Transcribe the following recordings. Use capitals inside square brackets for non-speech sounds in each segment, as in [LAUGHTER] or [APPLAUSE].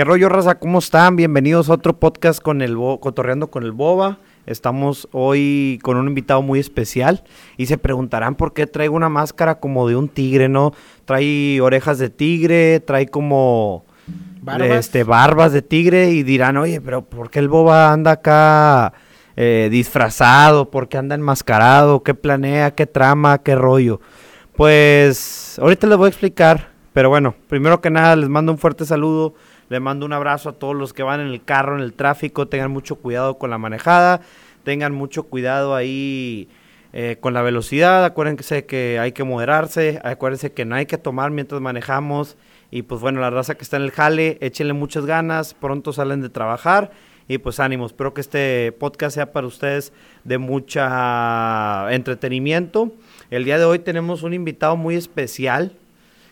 ¿Qué rollo, raza? ¿Cómo están? Bienvenidos a otro podcast con el Cotorreando con el Boba. Estamos hoy con un invitado muy especial y se preguntarán por qué traigo una máscara como de un tigre, ¿no? Trae orejas de tigre, trae como barbas, este, barbas de tigre y dirán, oye, pero ¿por qué el Boba anda acá eh, disfrazado? ¿Por qué anda enmascarado? ¿Qué planea? ¿Qué trama? ¿Qué rollo? Pues ahorita les voy a explicar, pero bueno, primero que nada les mando un fuerte saludo le mando un abrazo a todos los que van en el carro, en el tráfico. Tengan mucho cuidado con la manejada. Tengan mucho cuidado ahí eh, con la velocidad. Acuérdense que hay que moderarse. Acuérdense que no hay que tomar mientras manejamos. Y pues bueno, la raza que está en el jale, échenle muchas ganas. Pronto salen de trabajar. Y pues ánimo, espero que este podcast sea para ustedes de mucha entretenimiento. El día de hoy tenemos un invitado muy especial.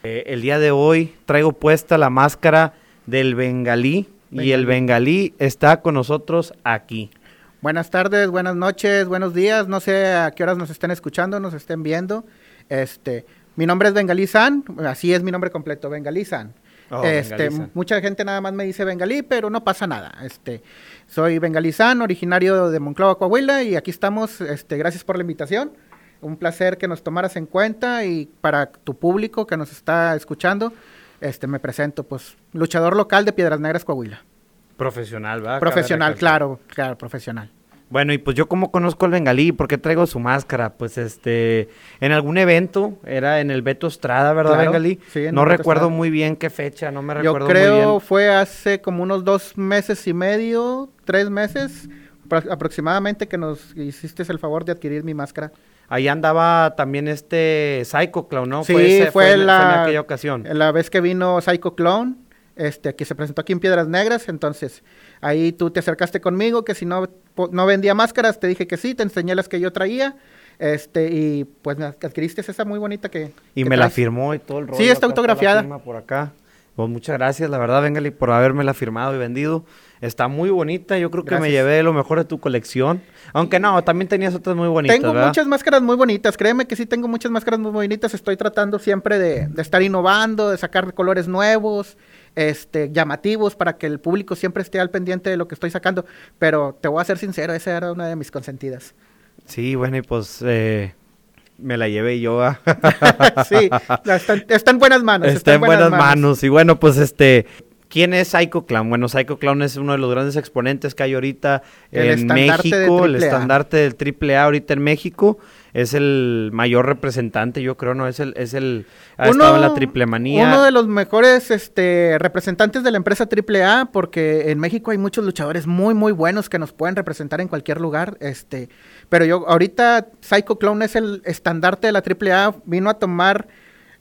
Eh, el día de hoy traigo puesta la máscara del bengalí, y el bengalí está con nosotros aquí. Buenas tardes, buenas noches, buenos días. No sé a qué horas nos estén escuchando, nos estén viendo. Este, mi nombre es Bengalí San, así es mi nombre completo, Bengalí San. Oh, este, mucha gente nada más me dice Bengalí, pero no pasa nada. Este, soy Bengalí San, originario de Monclova, Coahuila, y aquí estamos. Este, gracias por la invitación. Un placer que nos tomaras en cuenta y para tu público que nos está escuchando este, me presento, pues, luchador local de Piedras Negras, Coahuila. Profesional, ¿verdad? Profesional, claro, claro, profesional. Bueno, y pues yo como conozco al bengalí, ¿por qué traigo su máscara? Pues este, en algún evento, era en el Beto Estrada, ¿verdad, bengalí? Sí, no recuerdo muy bien qué fecha, no me recuerdo muy bien. Yo creo fue hace como unos dos meses y medio, tres meses aproximadamente que nos hiciste el favor de adquirir mi máscara. Ahí andaba también este Psycho Clown, ¿no? Sí, fue, la, en aquella ocasión. La vez que vino Psycho Clown, este, que se presentó aquí en Piedras Negras, entonces ahí tú te acercaste conmigo, que si no, no vendía máscaras, te dije que sí, te enseñé las que yo traía, este, y pues me adquiriste esa muy bonita que... Y me la firmó y todo el rollo. Sí, está autografiada. por acá. Pues muchas gracias, la verdad, Vengali, por haberme la firmado y vendido. Está muy bonita, yo creo que me llevé lo mejor de tu colección. Aunque no, también tenías otras muy bonitas. Tengo muchas máscaras muy bonitas, créeme que sí tengo muchas máscaras muy bonitas. Estoy tratando siempre de, estar innovando, de sacar colores nuevos, este, llamativos, para que el público siempre esté al pendiente de lo que estoy sacando. Pero te voy a ser sincero, esa era una de mis consentidas. Sí, bueno, y pues eh, me la llevé yo. [LAUGHS] sí, está, en buenas manos. Está, en buenas, manos. Y bueno, pues este, ¿Quién es Psycho Clown? Bueno, Psycho Clown es uno de los grandes exponentes que hay ahorita en México, el estandarte del triple A ahorita en México. Es el mayor representante, yo creo, ¿no? Es el, es el, ha estado en la triple manía. Uno de los mejores este, representantes de la empresa triple A, porque en México hay muchos luchadores muy, muy buenos que nos pueden representar en cualquier lugar. Este, pero yo, ahorita Psycho Clown es el estandarte de la triple A, vino a tomar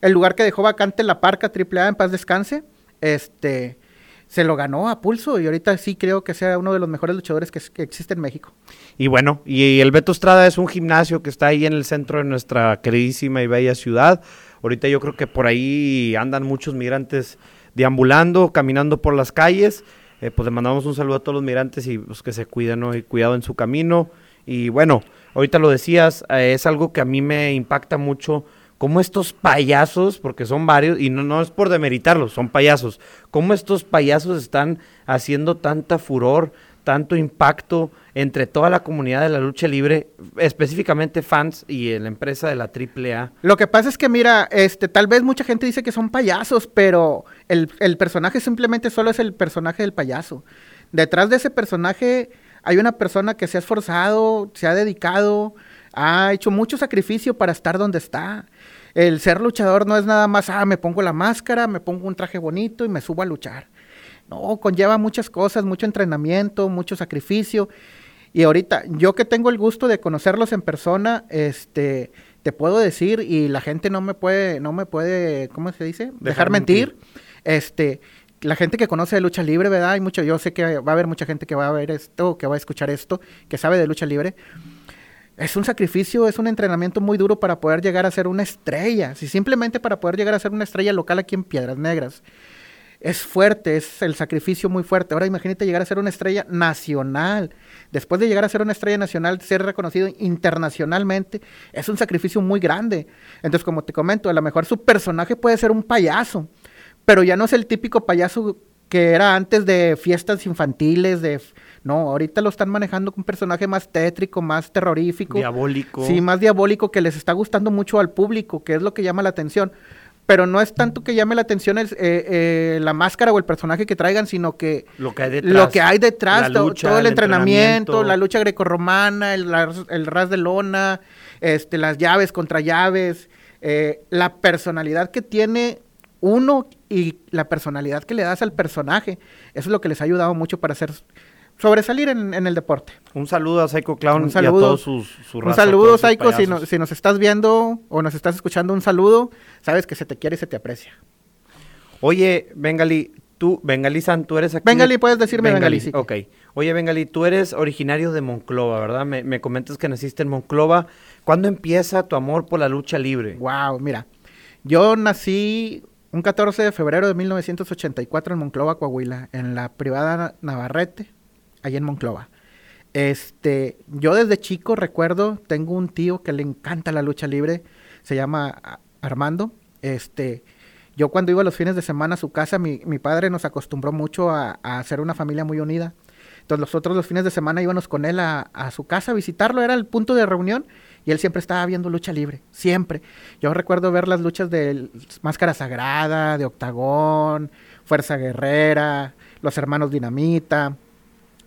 el lugar que dejó vacante la parca triple A en paz descanse este, se lo ganó a pulso y ahorita sí creo que sea uno de los mejores luchadores que, existe en México. Y bueno, y el Beto Estrada es un gimnasio que está ahí en el centro de nuestra queridísima y bella ciudad. Ahorita yo creo que por ahí andan muchos migrantes deambulando, caminando por las calles. Eh, pues le mandamos un saludo a todos los migrantes y pues, que se cuiden y cuidado en su camino. Y bueno, ahorita lo decías, eh, es algo que a mí me impacta mucho cómo estos payasos, porque son varios, y no, es por demeritarlos, son payasos, cómo estos payasos están haciendo tanta furor, tanto impacto entre toda la comunidad de la lucha libre, específicamente fans y la empresa de la AAA. Lo que pasa es que, mira, este, tal vez mucha gente dice que son payasos, pero el personaje simplemente solo es el personaje del payaso. Detrás de ese personaje hay una persona que se ha esforzado, se ha dedicado, ha hecho mucho sacrificio para estar donde está. El ser luchador no es nada más, ah, me pongo la máscara, me pongo un traje bonito y me subo a luchar. No, conlleva muchas cosas, mucho entrenamiento, mucho sacrificio. Y ahorita, yo que tengo el gusto de conocerlos en persona, este, te puedo decir, y la gente no me puede, no me puede, ¿cómo se dice? Dejar, mentir. Este, la gente que conoce de lucha libre, ¿verdad? Hay mucho, yo sé que va a haber mucha gente que va a ver esto, que va a escuchar esto, que sabe de lucha libre es un sacrificio, es un entrenamiento muy duro para poder llegar a ser una estrella. Si simplemente para poder llegar a ser una estrella local aquí en Piedras Negras. Es fuerte, es el sacrificio muy fuerte. Ahora imagínate llegar a ser una estrella nacional. Después de llegar a ser una estrella nacional, ser reconocido internacionalmente, es un sacrificio muy grande. Entonces, como te comento, a lo mejor su personaje puede ser un payaso, pero ya no es el típico payaso que era antes de fiestas infantiles, de... No, ahorita lo están manejando con un personaje más tétrico, más terrorífico. Diabólico. Sí, más diabólico que les está gustando mucho al público, que es lo que llama la atención. Pero no es tanto que llame la atención el, eh, eh, la máscara o el personaje que traigan, sino que lo que hay detrás, lo que hay detrás lucha, todo el, el entrenamiento, entrenamiento. la lucha grecorromana, el, ras- el ras de lona, este, las llaves contra llaves, eh, la personalidad que tiene uno y la personalidad que le das al personaje. Eso es lo que les ha ayudado mucho para hacer sobresalir en, en el deporte. Un saludo a Psycho Clown Un y a saludo. todos sus, su Un raza, saludo, todos sus Saiko, si, no- si nos estás viendo o nos estás escuchando, un saludo. Sabes que se te quiere y se te aprecia. Oye, Bengali, tú, Bengali San, tú eres aquí. Bengali, de- puedes decirme Bengali, sí. Ok. Oye, Bengali, tú eres originario de Monclova, ¿verdad? Me, me comentas que naciste en Monclova. ¿Cuándo empieza tu amor por la lucha libre? Wow, mira. Yo nací un 14 de febrero de 1984 en Monclova, Coahuila, en la privada Navarrete, allá en Monclova. Este, yo desde chico recuerdo, tengo un tío que le encanta la lucha libre, se llama A- Armando. Este, yo cuando iba los fines de semana a su casa, mi, mi padre nos acostumbró mucho a, a ser una familia muy unida. Entonces nosotros los fines de semana íbamos con él a, a su casa a visitarlo, era el punto de reunión y él siempre estaba viendo lucha libre, siempre. Yo recuerdo ver las luchas de Máscara Sagrada, de Octagón, Fuerza Guerrera, Los Hermanos Dinamita.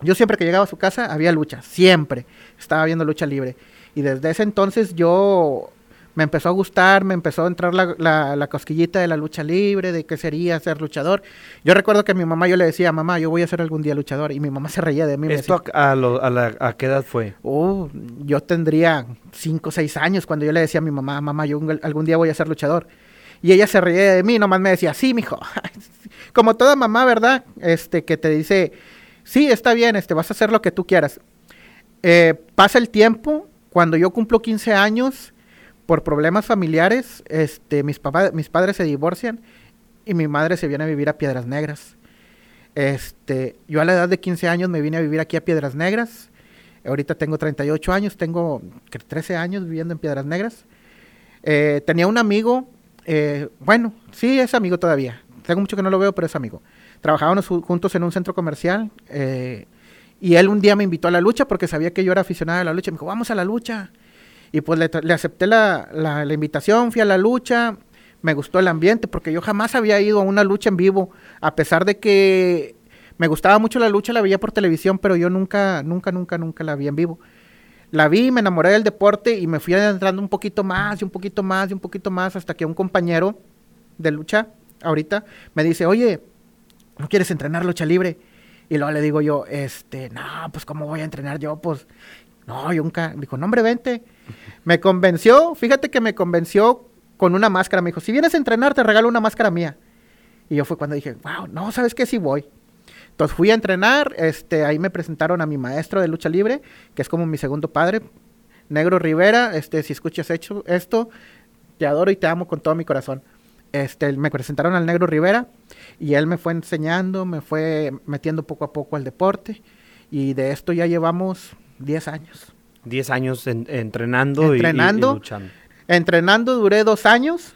Yo siempre que llegaba a su casa había lucha, siempre estaba viendo lucha libre. Y desde ese entonces yo me empezó a gustar, me empezó a entrar la, la- la cosquillita de la lucha libre, de qué sería ser luchador. Yo recuerdo que a mi mamá yo le decía, mamá, yo voy a ser algún día luchador. Y mi mamá se reía de mí. me ¿Esto decía, a, lo- a la- a qué edad fue? Uh, yo tendría 5 o 6 años cuando yo le decía a mi mamá, mamá, yo un- algún día voy a ser luchador. Y ella se reía de mí, nomás me decía, sí, mijo. [LAUGHS] Como toda mamá, ¿verdad? Este, que te dice, sí, está bien, este, vas a hacer lo que tú quieras. Eh, pasa el tiempo, cuando yo cumplo 15 años, por problemas familiares, este, mis, papás, mis padres se divorcian y mi madre se viene a vivir a Piedras Negras. Este, yo a la edad de 15 años me vine a vivir aquí a Piedras Negras. Ahorita tengo 38 años, tengo que 13 años viviendo en Piedras Negras. Eh, tenía un amigo, eh, bueno, sí es amigo todavía. Tengo mucho que no lo veo, pero es amigo. Trabajábamos ju- juntos en un centro comercial eh, y él un día me invitó a la lucha porque sabía que yo era aficionado a la lucha. Me dijo, vamos a la lucha. Y pues le acepté la, la- la invitación, fui a la lucha. Me gustó el ambiente porque yo jamás había ido a una lucha en vivo, a pesar de que me gustaba mucho la lucha, la veía por televisión, pero yo nunca, nunca, nunca, nunca la vi en vivo. La vi, me enamoré del deporte y me fui adentrando un poquito más y un poquito más y un poquito más hasta que un compañero de lucha ahorita me dice, oye, ¿no quieres entrenar lucha libre? Y luego le digo yo, este, no, pues ¿cómo voy a entrenar yo? Pues, no, yo nunca, dijo, no, hombre, vente. Me convenció, fíjate que me convenció con una máscara, me dijo, si vienes a entrenar te regalo una máscara mía. Y yo fue cuando dije, wow, no, ¿sabes qué? Sí voy. Entonces fui a entrenar, este, ahí me presentaron a mi maestro de lucha libre, que es como mi segundo padre, Negro Rivera, este, si escuchas hecho esto, te adoro y te amo con todo mi corazón. Este, me presentaron al Negro Rivera y él me fue enseñando, me fue metiendo poco a poco al deporte y de esto ya llevamos 10 años. 10 años en- entrenando, y- y- Entrenando. y luchando. Entrenando duré dos años.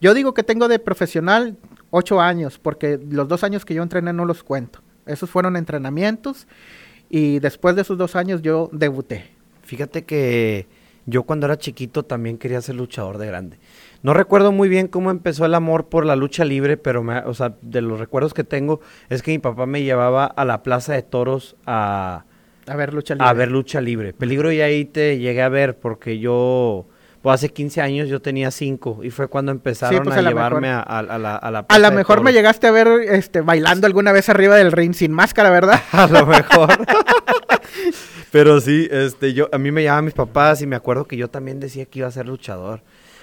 Yo digo que tengo de profesional ocho años, porque los dos años que yo entrené no los cuento. Esos fueron entrenamientos y después de esos dos años yo debuté. Fíjate que yo cuando era chiquito también quería ser luchador de grande. No recuerdo muy bien cómo empezó el amor por la lucha libre, pero me, o sea, de los recuerdos que tengo es que mi papá me llevaba a la plaza de toros a, A ver, lucha libre. a ver lucha libre. Peligro y ahí te llegué a ver porque yo, pues hace 15 años yo tenía 5 y fue cuando empezaron pues, a, llevarme a, a- a la, a la A lo mejor me llegaste a ver este, bailando alguna vez arriba del ring sin máscara, ¿verdad? [LAUGHS] A lo mejor. [LAUGHS] Pero sí, este, yo, a mí me llamaban mis papás y me acuerdo que yo también decía que iba a ser luchador.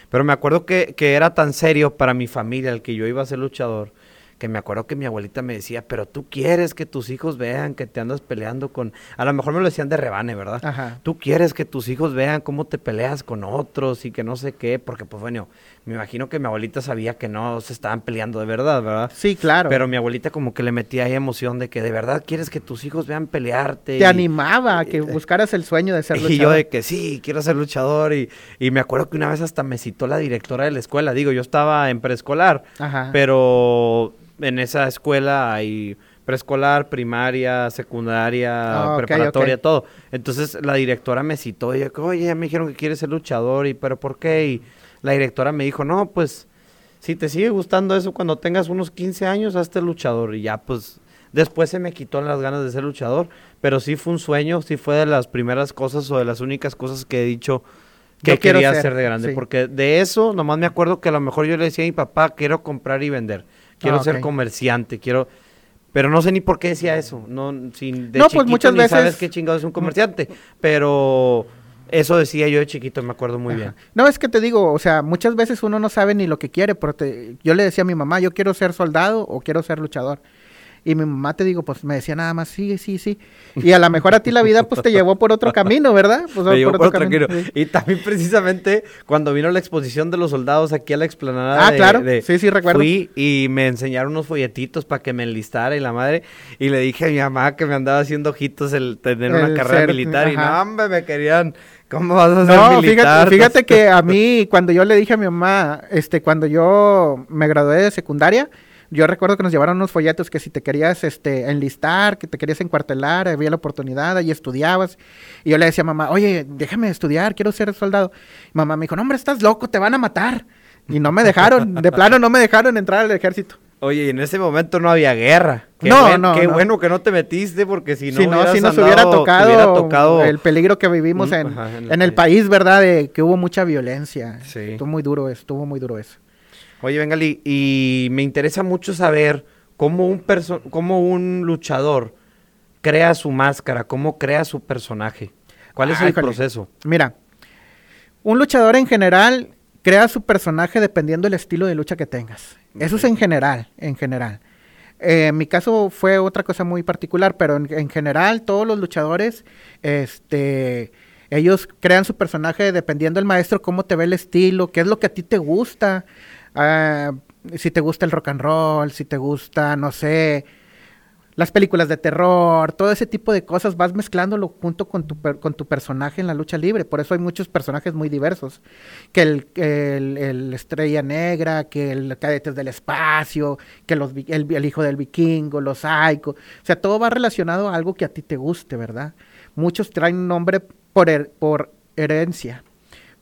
Pero me acuerdo que, que era tan serio para mi familia el que yo iba a ser luchador, que me acuerdo que mi abuelita me decía, pero tú quieres que tus hijos vean que te andas peleando con... A lo mejor me lo decían de rebane, ¿verdad? Ajá. Tú quieres que tus hijos vean cómo te peleas con otros y que no sé qué, porque pues bueno, me imagino que mi abuelita sabía que no se estaban peleando de verdad, ¿verdad? Sí, claro. Pero mi abuelita como que le metía ahí emoción de que de verdad quieres que tus hijos vean pelearte. Te y- animaba a que [LAUGHS] buscaras el sueño de ser [LAUGHS] Y yo luchador. de que sí, quiero ser luchador. Y, y me acuerdo que una vez hasta me citó la directora de la escuela. Digo, yo estaba en preescolar, Ajá. pero en esa escuela hay preescolar, primaria, secundaria, Ah, preparatoria, todo. Entonces la directora me citó y yo, oye, ya me dijeron que quieres ser luchador, y pero ¿por qué? Y la directora me dijo, no, pues, si te sigue gustando eso cuando tengas unos 15 años, hazte luchador. Y ya, pues, después se me quitó las ganas de ser luchador, pero sí fue un sueño, sí fue de las primeras cosas o de las únicas cosas que he dicho que Yo quería ser, ser de grande, sí. porque de eso nomás me acuerdo que a lo mejor yo le decía a mi papá, quiero comprar y vender, quiero Ah, ser comerciante, quiero... Pero no sé ni por qué decía eso, no, sin, de No, pues, muchas ni sabes veces- qué chingado es un comerciante, pero eso decía yo de chiquito, me acuerdo muy bien. No, es que te digo, o sea, muchas veces uno no sabe ni lo que quiere, porque yo le decía a mi mamá, yo quiero ser soldado o quiero ser luchador. Y mi mamá, te digo, pues me decía nada más, sí, sí, sí. Y a lo mejor a ti la vida, pues te llevó por otro camino, ¿verdad? Pues, Me llevó por otro camino. Y también precisamente cuando vino la exposición de los soldados aquí a la explanada Ah, de- claro. de- Sí, sí, recuerdo. Fui y me enseñaron unos folletitos para que me enlistara y la madre. Y le dije a mi mamá que me andaba haciendo ojitos el tener una carrera ser- militar. Y no, hombre, me querían. ¿Cómo vas a ser No, militar? fíjate, fíjate que a mí, cuando yo le dije a mi mamá, este, cuando yo me gradué de secundaria, yo recuerdo que nos llevaron unos folletos que si te querías este, enlistar, que te querías encuartelar, había la oportunidad, ahí estudiabas. Y yo le decía a mamá, oye, déjame estudiar, quiero ser soldado. Y mamá me dijo, no, hombre, estás loco, te van a matar. Y no me dejaron, de plano no me dejaron entrar al ejército. Oye, y en ese momento no había guerra. Qué No, buen- no, Qué no. bueno que no te metiste porque si no, si no, si nos andado- hubiera tocado, hubiera tocado el peligro que vivimos en, ajá, en el país, ¿verdad? De que hubo mucha violencia. Sí. Estuvo muy duro eso, estuvo muy duro eso. Oye, Bengali, y me interesa mucho saber cómo un, perso- cómo un luchador crea su máscara, cómo crea su personaje. ¿Cuál es el proceso? Mira, un luchador en general crea su personaje dependiendo del estilo de lucha que tengas. Eso es en general, en general. Eh, en mi caso fue otra cosa muy particular, pero en, en general todos los luchadores, este, ellos crean su personaje dependiendo del maestro, cómo te ve el estilo, qué es lo que a ti te gusta. Ah, si te gusta el rock and roll, si te gusta, no sé, las películas de terror, todo ese tipo de cosas, vas mezclándolo junto con tu, per- con tu personaje en la lucha libre. Por eso hay muchos personajes muy diversos. Que el, el, el Estrella Negra, que el Cadetes del Espacio, que el, Hijo del Vikingo, los Psycho. O sea, todo va relacionado a algo que a ti te guste, ¿verdad? Muchos traen nombre por herencia.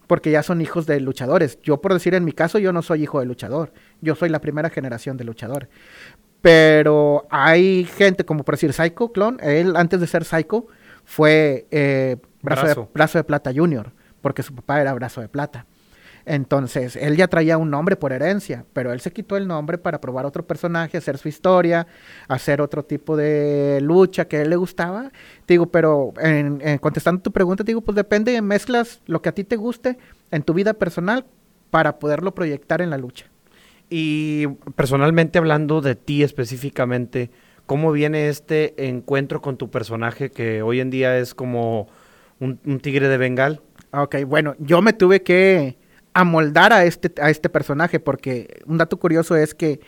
Porque ya son hijos de luchadores. Yo, por decir en mi caso, yo no soy hijo de luchador. Yo soy la primera generación de luchador. Pero hay gente, como por decir Psycho Clone, él antes de ser Psycho fue eh, brazo, Brazo. De, brazo de Plata Junior, porque su papá era Brazo de Plata. Entonces, él ya traía un nombre por herencia, pero él se quitó el nombre para probar otro personaje, hacer su historia, hacer otro tipo de lucha que a él le gustaba. Te digo, pero en, en contestando tu pregunta, te digo, pues depende, mezclas lo que a ti te guste en tu vida personal para poderlo proyectar en la lucha. Y personalmente hablando de ti específicamente, ¿cómo viene este encuentro con tu personaje que hoy en día es como un, tigre de Bengal? Ok, bueno, yo me tuve que amoldar a este, a este personaje porque un dato curioso es que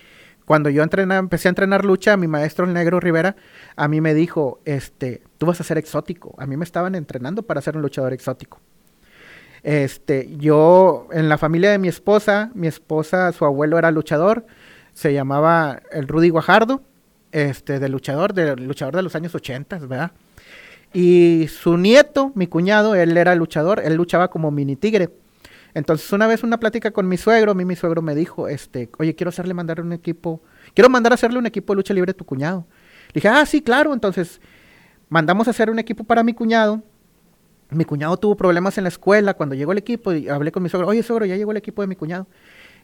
cuando yo empecé a entrenar lucha, mi maestro el negro Rivera a mí me dijo, este, tú vas a ser exótico. A mí me estaban entrenando para ser un luchador exótico. Este, yo, en la familia de mi esposa, mi esposa, su abuelo era luchador, se llamaba el Rudy Guajardo, este, de luchador, de luchador de los años 80, ¿verdad? Y su nieto, mi cuñado, él era luchador, él luchaba como mini tigre. Entonces, una vez una plática con mi suegro, a mí mi suegro me dijo, este, oye, quiero hacerle mandar un equipo, quiero mandar a hacerle un equipo de lucha libre a tu cuñado. Le dije, ah, sí, claro. Entonces, mandamos a hacer un equipo para mi cuñado. Mi cuñado tuvo problemas en la escuela cuando llegó el equipo y hablé con mi suegro, oye, suegro, ya llegó el equipo de mi cuñado.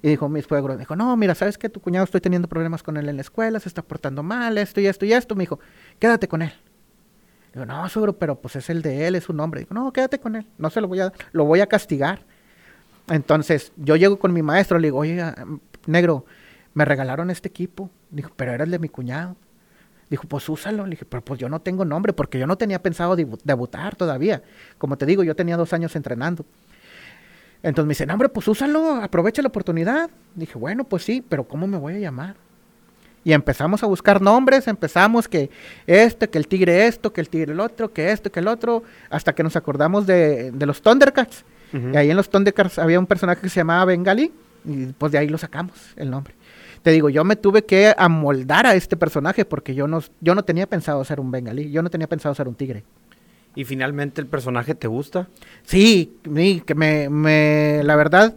Y dijo mi suegro, dijo, no, mira, ¿sabes que Tu cuñado estoy teniendo problemas con él en la escuela, se está portando mal, esto y esto y esto. Me dijo, quédate con él. Digo, no, suegro, pero pues es el de él, es su nombre. Digo, no, quédate con él, no se lo voy a, lo voy a castigar. Entonces, yo llego con mi maestro, le digo, oye, negro, me regalaron este equipo. Dijo, pero era el de mi cuñado. Dijo, pues úsalo. Le dije, pero pues yo no tengo nombre porque yo no tenía pensado debu- debutar todavía. Como te digo, yo tenía dos años entrenando. Entonces me dice, no, hombre, pues úsalo, aprovecha la oportunidad. Dije, bueno, pues sí, pero ¿cómo me voy a llamar? Y empezamos a buscar nombres, empezamos que este, que el tigre esto, que el tigre el otro, que esto, que el otro, hasta que nos acordamos de, de los Thundercats. Y ahí en los Thundercats había un personaje que se llamaba Bengali, y pues de ahí lo sacamos el nombre. Te digo, yo me tuve que amoldar a este personaje porque yo no, yo no tenía pensado ser un bengalí, yo no tenía pensado ser un tigre. ¿Y finalmente el personaje te gusta? Sí, sí que me, me, la verdad,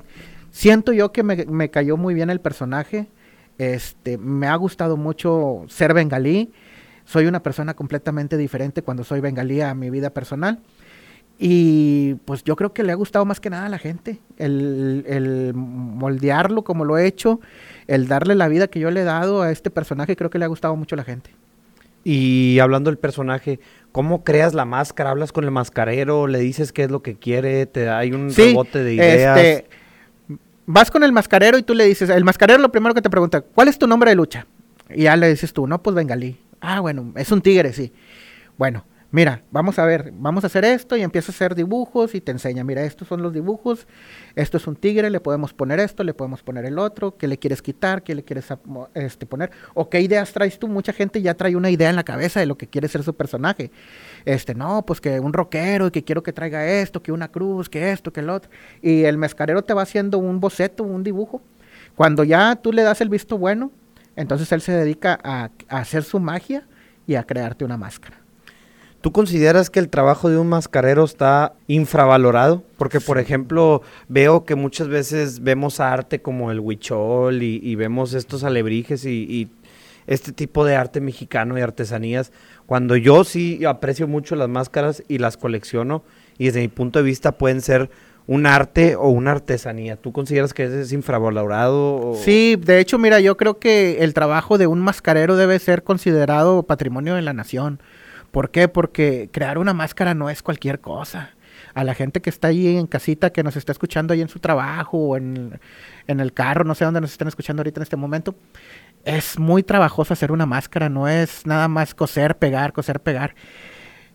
siento yo que me, me cayó muy bien el personaje. Este, me ha gustado mucho ser bengalí. Soy una persona completamente diferente cuando soy bengalí a mi vida personal. Y pues yo creo que le ha gustado más que nada a la gente el, el, moldearlo como lo he hecho, el darle la vida que yo le he dado a este personaje, creo que le ha gustado mucho a la gente. Y hablando del personaje, ¿cómo creas la máscara? ¿Hablas con el mascarero? ¿Le dices qué es lo que quiere? ¿Te hay un rebote de ideas? Este, vas con el mascarero y tú le dices, el mascarero lo primero que te pregunta, ¿cuál es tu nombre de lucha? Y ya le dices tú, no, pues bengalí. Ah, bueno, es un tigre, sí. Bueno, mira, vamos a ver, vamos a hacer esto y empieza a hacer dibujos y te enseña, mira, estos son los dibujos, esto es un tigre, le podemos poner esto, le podemos poner el otro, qué le quieres quitar, qué le quieres este, poner, o qué ideas traes tú, mucha gente ya trae una idea en la cabeza de lo que quiere ser su personaje. Este, no, pues que un rockero y que quiero que traiga esto, que una cruz, que esto, que el otro. Y el mezcarero te va haciendo un boceto, un dibujo. Cuando ya tú le das el visto bueno, entonces él se dedica a hacer su magia y a crearte una máscara. ¿Tú consideras que el trabajo de un mascarero está infravalorado? Porque, por ejemplo, veo que muchas veces vemos arte como el huichol y, vemos estos alebrijes y, este tipo de arte mexicano y artesanías, cuando yo sí aprecio mucho las máscaras y las colecciono y desde mi punto de vista pueden ser un arte o una artesanía. ¿Tú consideras que ese es infravalorado? Sí, de hecho, mira, yo creo que el trabajo de un mascarero debe ser considerado patrimonio de la nación. ¿Por qué? Porque crear una máscara no es cualquier cosa. A la gente que está ahí en casita, que nos está escuchando ahí en su trabajo o en, el carro, no sé dónde nos están escuchando ahorita en este momento, es muy trabajoso hacer una máscara, no es nada más coser, pegar, coser, pegar.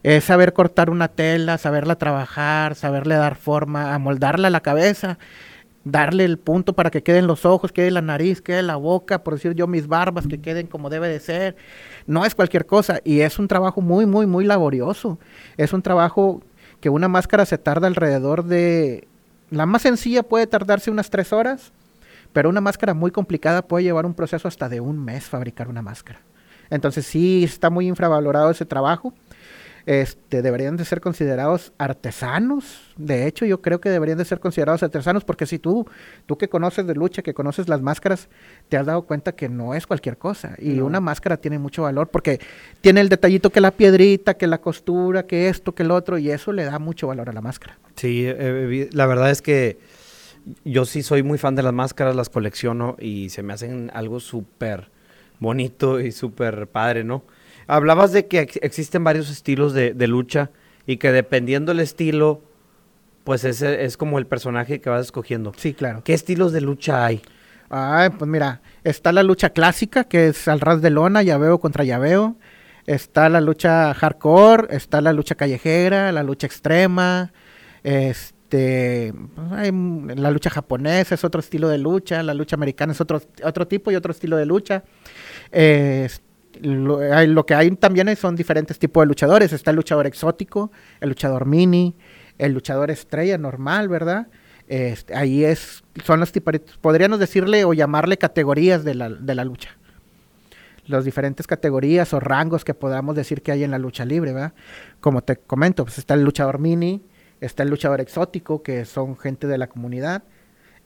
Es saber cortar una tela, saberla trabajar, saberle dar forma, amoldarla a la cabeza, darle el punto para que queden los ojos, quede la nariz, quede la boca, por decir yo mis barbas, que queden como debe de ser. No es cualquier cosa y es un trabajo muy, muy, muy laborioso. Es un trabajo que una máscara se tarda alrededor de... La más sencilla puede tardarse unas tres horas, pero una máscara muy complicada puede llevar un proceso hasta de un mes fabricar una máscara. Entonces sí está muy infravalorado ese trabajo este, deberían de ser considerados artesanos. De hecho, yo creo que deberían de ser considerados artesanos porque si tú, tú que conoces de lucha, que conoces las máscaras, te has dado cuenta que no es cualquier cosa. Y una máscara tiene mucho valor porque tiene el detallito que la piedrita, que la costura, que esto, que el otro, y eso le da mucho valor a la máscara. Sí, eh, eh, la verdad es que yo sí soy muy fan de las máscaras, las colecciono y se me hacen algo súper bonito y súper padre, ¿no? Hablabas de que existen varios estilos de, lucha y que dependiendo del estilo, pues ese es como el personaje que vas escogiendo. Sí, claro. ¿Qué estilos de lucha hay? Ay, pues mira, está la lucha clásica, que es al ras de lona, llaveo contra llaveo. Está la lucha hardcore, está la lucha callejera, la lucha extrema, este, la lucha japonesa es otro estilo de lucha, la lucha americana es otro, otro tipo y otro estilo de lucha. Este, lo, que hay también son diferentes tipos de luchadores. Está el luchador exótico, el luchador mini, el luchador estrella normal, ¿verdad? Este, ahí es, son los podríamos decirle o llamarle categorías de la, de la lucha. Las diferentes categorías o rangos que podamos decir que hay en la lucha libre, ¿verdad? Como te comento, pues está el luchador mini, está el luchador exótico, que son gente de la comunidad,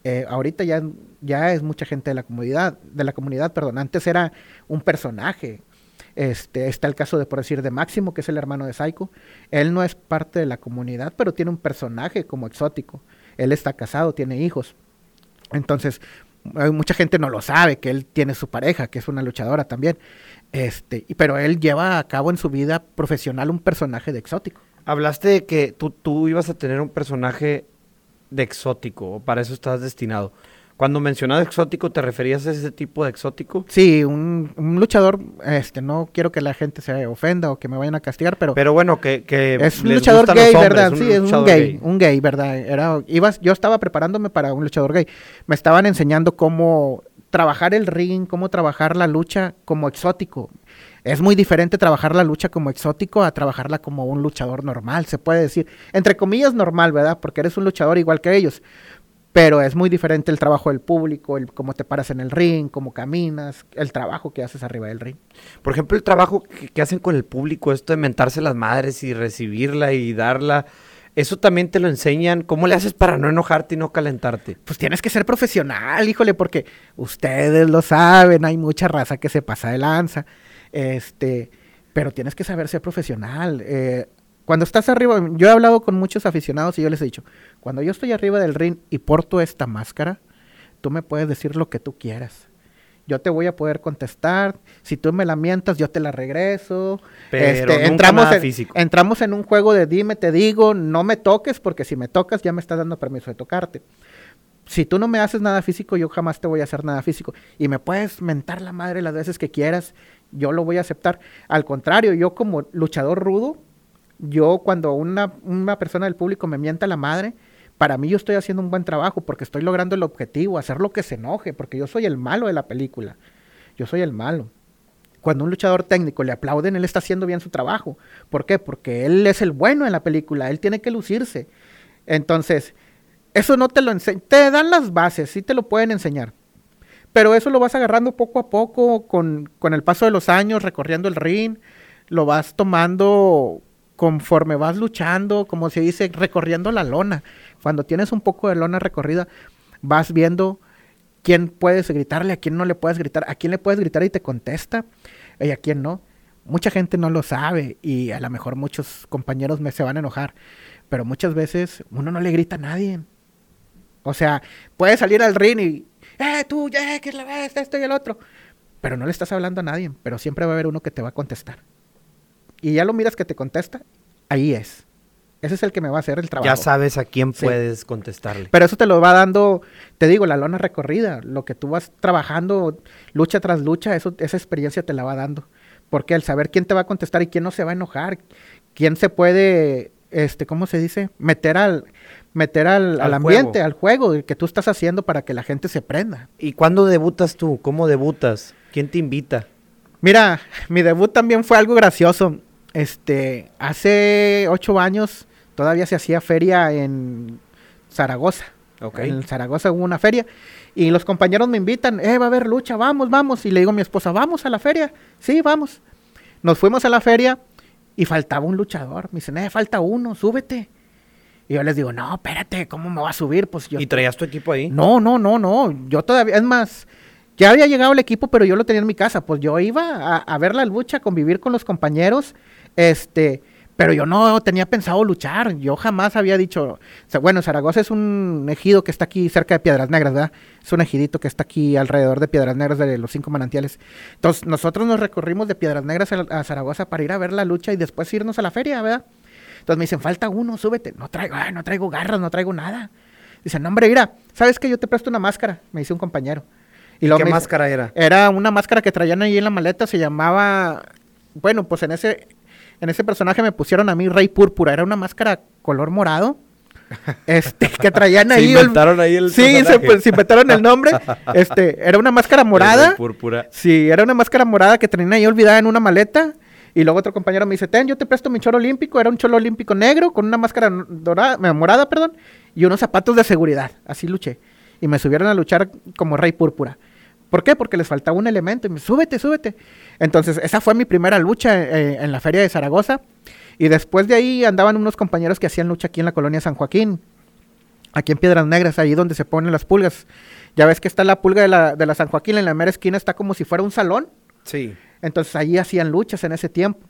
eh, ahorita ya, ya es mucha gente de la comunidad, de la comunidad, perdón. Antes era un personaje. Este, está el caso de, por decir, de Máximo, que es el hermano de Saiko. Él no es parte de la comunidad, pero tiene un personaje como exótico. Él está casado, tiene hijos. Entonces, mucha gente no lo sabe, que él tiene su pareja, que es una luchadora también. Este, pero él lleva a cabo en su vida profesional un personaje de exótico. Hablaste de que tú, tú ibas a tener un personaje de exótico, o para eso estás destinado. Cuando mencionas exótico, ¿te referías a ese tipo de exótico? Sí, un, luchador, este, no quiero que la gente se ofenda o que me vayan a castigar, pero... Pero bueno, que... es un luchador gay, ¿verdad? sí, es un gay, un gay, ¿verdad? Era, ibas, yo estaba preparándome para un luchador gay. Me estaban enseñando cómo trabajar el ring, cómo trabajar la lucha como exótico. Es muy diferente trabajar la lucha como exótico a trabajarla como un luchador normal, se puede decir. Entre comillas normal, ¿verdad? Porque eres un luchador igual que ellos. pero es muy diferente el trabajo del público, el cómo te paras en el ring, cómo caminas, el trabajo que haces arriba del ring. Por ejemplo, el trabajo que, que hacen con el público, esto de mentarse las madres y recibirla y darla, eso también te lo enseñan. ¿Cómo le haces para no enojarte y no calentarte? Pues tienes que ser profesional, híjole, porque ustedes lo saben, hay mucha raza que se pasa de lanza. Este, pero tienes que saber ser profesional. Eh, cuando estás arriba, yo he hablado con muchos aficionados y yo les he dicho, cuando yo estoy arriba del ring y porto esta máscara, tú me puedes decir lo que tú quieras. Yo te voy a poder contestar. Si tú me la mientas, yo te la regreso. Pero nunca entramos, nada en, físico. entramos en un juego de dime, te digo, no me toques, porque si me tocas ya me estás dando permiso de tocarte. Si tú no me haces nada físico, yo jamás te voy a hacer nada físico. Y me puedes mentar la madre las veces que quieras, yo lo voy a aceptar. Al contrario, yo como luchador rudo, yo cuando una, una persona del público me mienta la madre, para mí yo estoy haciendo un buen trabajo porque estoy logrando el objetivo, hacer lo que se enoje, porque yo soy el malo de la película. Yo soy el malo. Cuando un luchador técnico le aplauden, él está haciendo bien su trabajo. ¿Por qué? Porque él es el bueno en la película, él tiene que lucirse. Entonces, eso no te lo enseñan, te dan las bases, sí te lo pueden enseñar. Pero eso lo vas agarrando poco a poco con, con el paso de los años, recorriendo el ring, lo vas tomando conforme vas luchando, como se dice, recorriendo la lona. Cuando tienes un poco de lona recorrida, vas viendo quién puedes gritarle, a quién no le puedes gritar, a quién le puedes gritar y te contesta, y a quién no. Mucha gente no lo sabe y a lo mejor muchos compañeros me se van a enojar, pero muchas veces uno no le grita a nadie. O sea, puede salir al ring y, eh, tú, ya, que la ves, esto y el otro. Pero no le estás hablando a nadie, pero siempre va a haber uno que te va a contestar. Y ya lo miras que te contesta, ahí es. Ese es el que me va a hacer el trabajo. Ya sabes a quién Sí. puedes contestarle. Pero eso te lo va dando, te digo, la lona recorrida, lo que tú vas trabajando lucha tras lucha, eso, esa experiencia te la va dando. Porque el saber quién te va a contestar y quién no se va a enojar, quién se puede, este, ¿cómo se dice? Meter al, meter al, Al al ambiente, juego. al juego el que tú estás haciendo para que la gente se prenda. ¿Y cuándo debutas tú? ¿Cómo debutas? ¿Quién te invita? Mira, mi debut también fue algo gracioso. Este, hace ocho años todavía se hacía feria en Zaragoza. Ok. En Zaragoza hubo una feria y los compañeros me invitan, eh, va a haber lucha, vamos, vamos. Y le digo a mi esposa, vamos a la feria. Sí, vamos. Nos fuimos a la feria y faltaba un luchador. Me dicen, eh, falta uno, súbete. Y yo les digo, no, espérate, ¿cómo me va a subir? Pues yo ¿Y traías tu equipo ahí? no, no, no, no. Yo todavía, es más, ya había llegado el equipo, pero yo lo tenía en mi casa. Pues yo iba a, a ver la lucha, a convivir con los compañeros, este, pero yo no tenía pensado luchar. Yo jamás había dicho, bueno, Zaragoza es un ejido que está aquí cerca de Piedras Negras, ¿verdad? Es un ejidito que está aquí alrededor de Piedras Negras de los cinco manantiales. Entonces, nosotros nos recorrimos de Piedras Negras a, Zaragoza para ir a ver la lucha y después irnos a la feria, ¿verdad? Entonces me dicen, falta uno, súbete. No traigo, ay, no traigo garras, no traigo nada. Dicen, no, hombre, mira, ¿sabes que Yo te presto una máscara, me dice un compañero. Y luego ¿Qué me dice- máscara era? Era una máscara que traían ahí en la maleta, se llamaba, bueno, pues en ese, en ese personaje me pusieron a mí Rey Púrpura, era una máscara color morado, [LAUGHS] este, que traían Se ahí. el- inventaron ahí el Sí, se, pues, se inventaron el nombre, [LAUGHS] este, era una máscara morada. El Púrpura. Sí, era una máscara morada que tenían ahí olvidada en una maleta. Y luego otro compañero me dice, ten, yo te presto mi cholo olímpico. Era un cholo olímpico negro con una máscara dorada, eh, morada, perdón, y unos zapatos de seguridad. Así luché. Y me subieron a luchar como rey púrpura. ¿Por qué? Porque les faltaba un elemento. Y me súbete, súbete. Entonces, esa fue mi primera lucha eh, en la feria de Zaragoza. Y después de ahí andaban unos compañeros que hacían lucha aquí en la colonia San Joaquín. Aquí en Piedras Negras, ahí donde se ponen las pulgas. Ya ves que está la pulga de la, de la San Joaquín, en la mera esquina está como si fuera un salón. Sí. Entonces ahí hacían luchas en ese tiempo.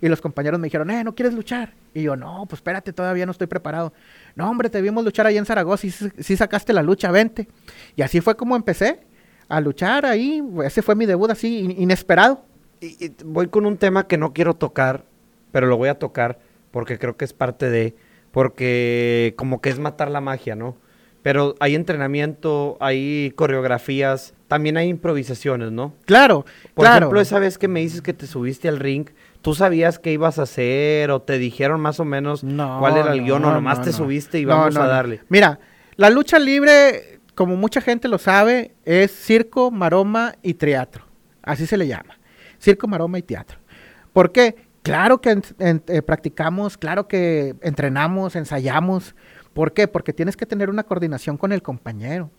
Y los compañeros me dijeron, eh, ¿no quieres luchar? Y yo, no, pues espérate, todavía no estoy preparado. No, hombre, te vimos luchar ahí en Zaragoza y sí, sí sacaste la lucha, vente. Y así fue como empecé a luchar ahí. Ese fue mi debut así, in- inesperado. Y, y voy con un tema que no quiero tocar, pero lo voy a tocar porque creo que es parte de, porque como que es matar la magia, ¿no? Pero hay entrenamiento, hay coreografías, también hay improvisaciones, ¿no? Claro, Por claro. ejemplo, esa vez que me dices que te subiste al ring, ¿tú sabías qué ibas a hacer o te dijeron más o menos No, cuál era el guion o no, nomás no, te subiste y vamos a darle? Mira, la lucha libre, como mucha gente lo sabe, es circo, maroma y teatro. Así se le llama. Circo, maroma y teatro. ¿Por qué? Claro que eh, practicamos, claro que entrenamos, ensayamos, ¿Por qué? Porque tienes que tener una coordinación con el compañero.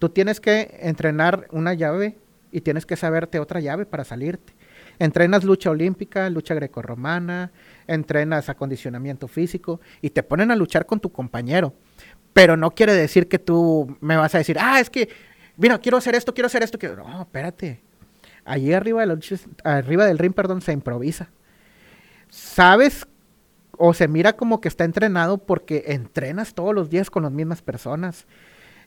Tú tienes que entrenar una llave y tienes que saberte otra llave para salirte. Entrenas lucha olímpica, lucha grecorromana, entrenas acondicionamiento físico y te ponen a luchar con tu compañero. Pero no quiere decir que tú me vas a decir, ah, es que, mira, quiero hacer esto, quiero hacer esto. Quiero... No, espérate. Allí arriba, de arriba del ring, perdón, se improvisa. Sabes o se mira como que está entrenado porque entrenas todos los días con las mismas personas.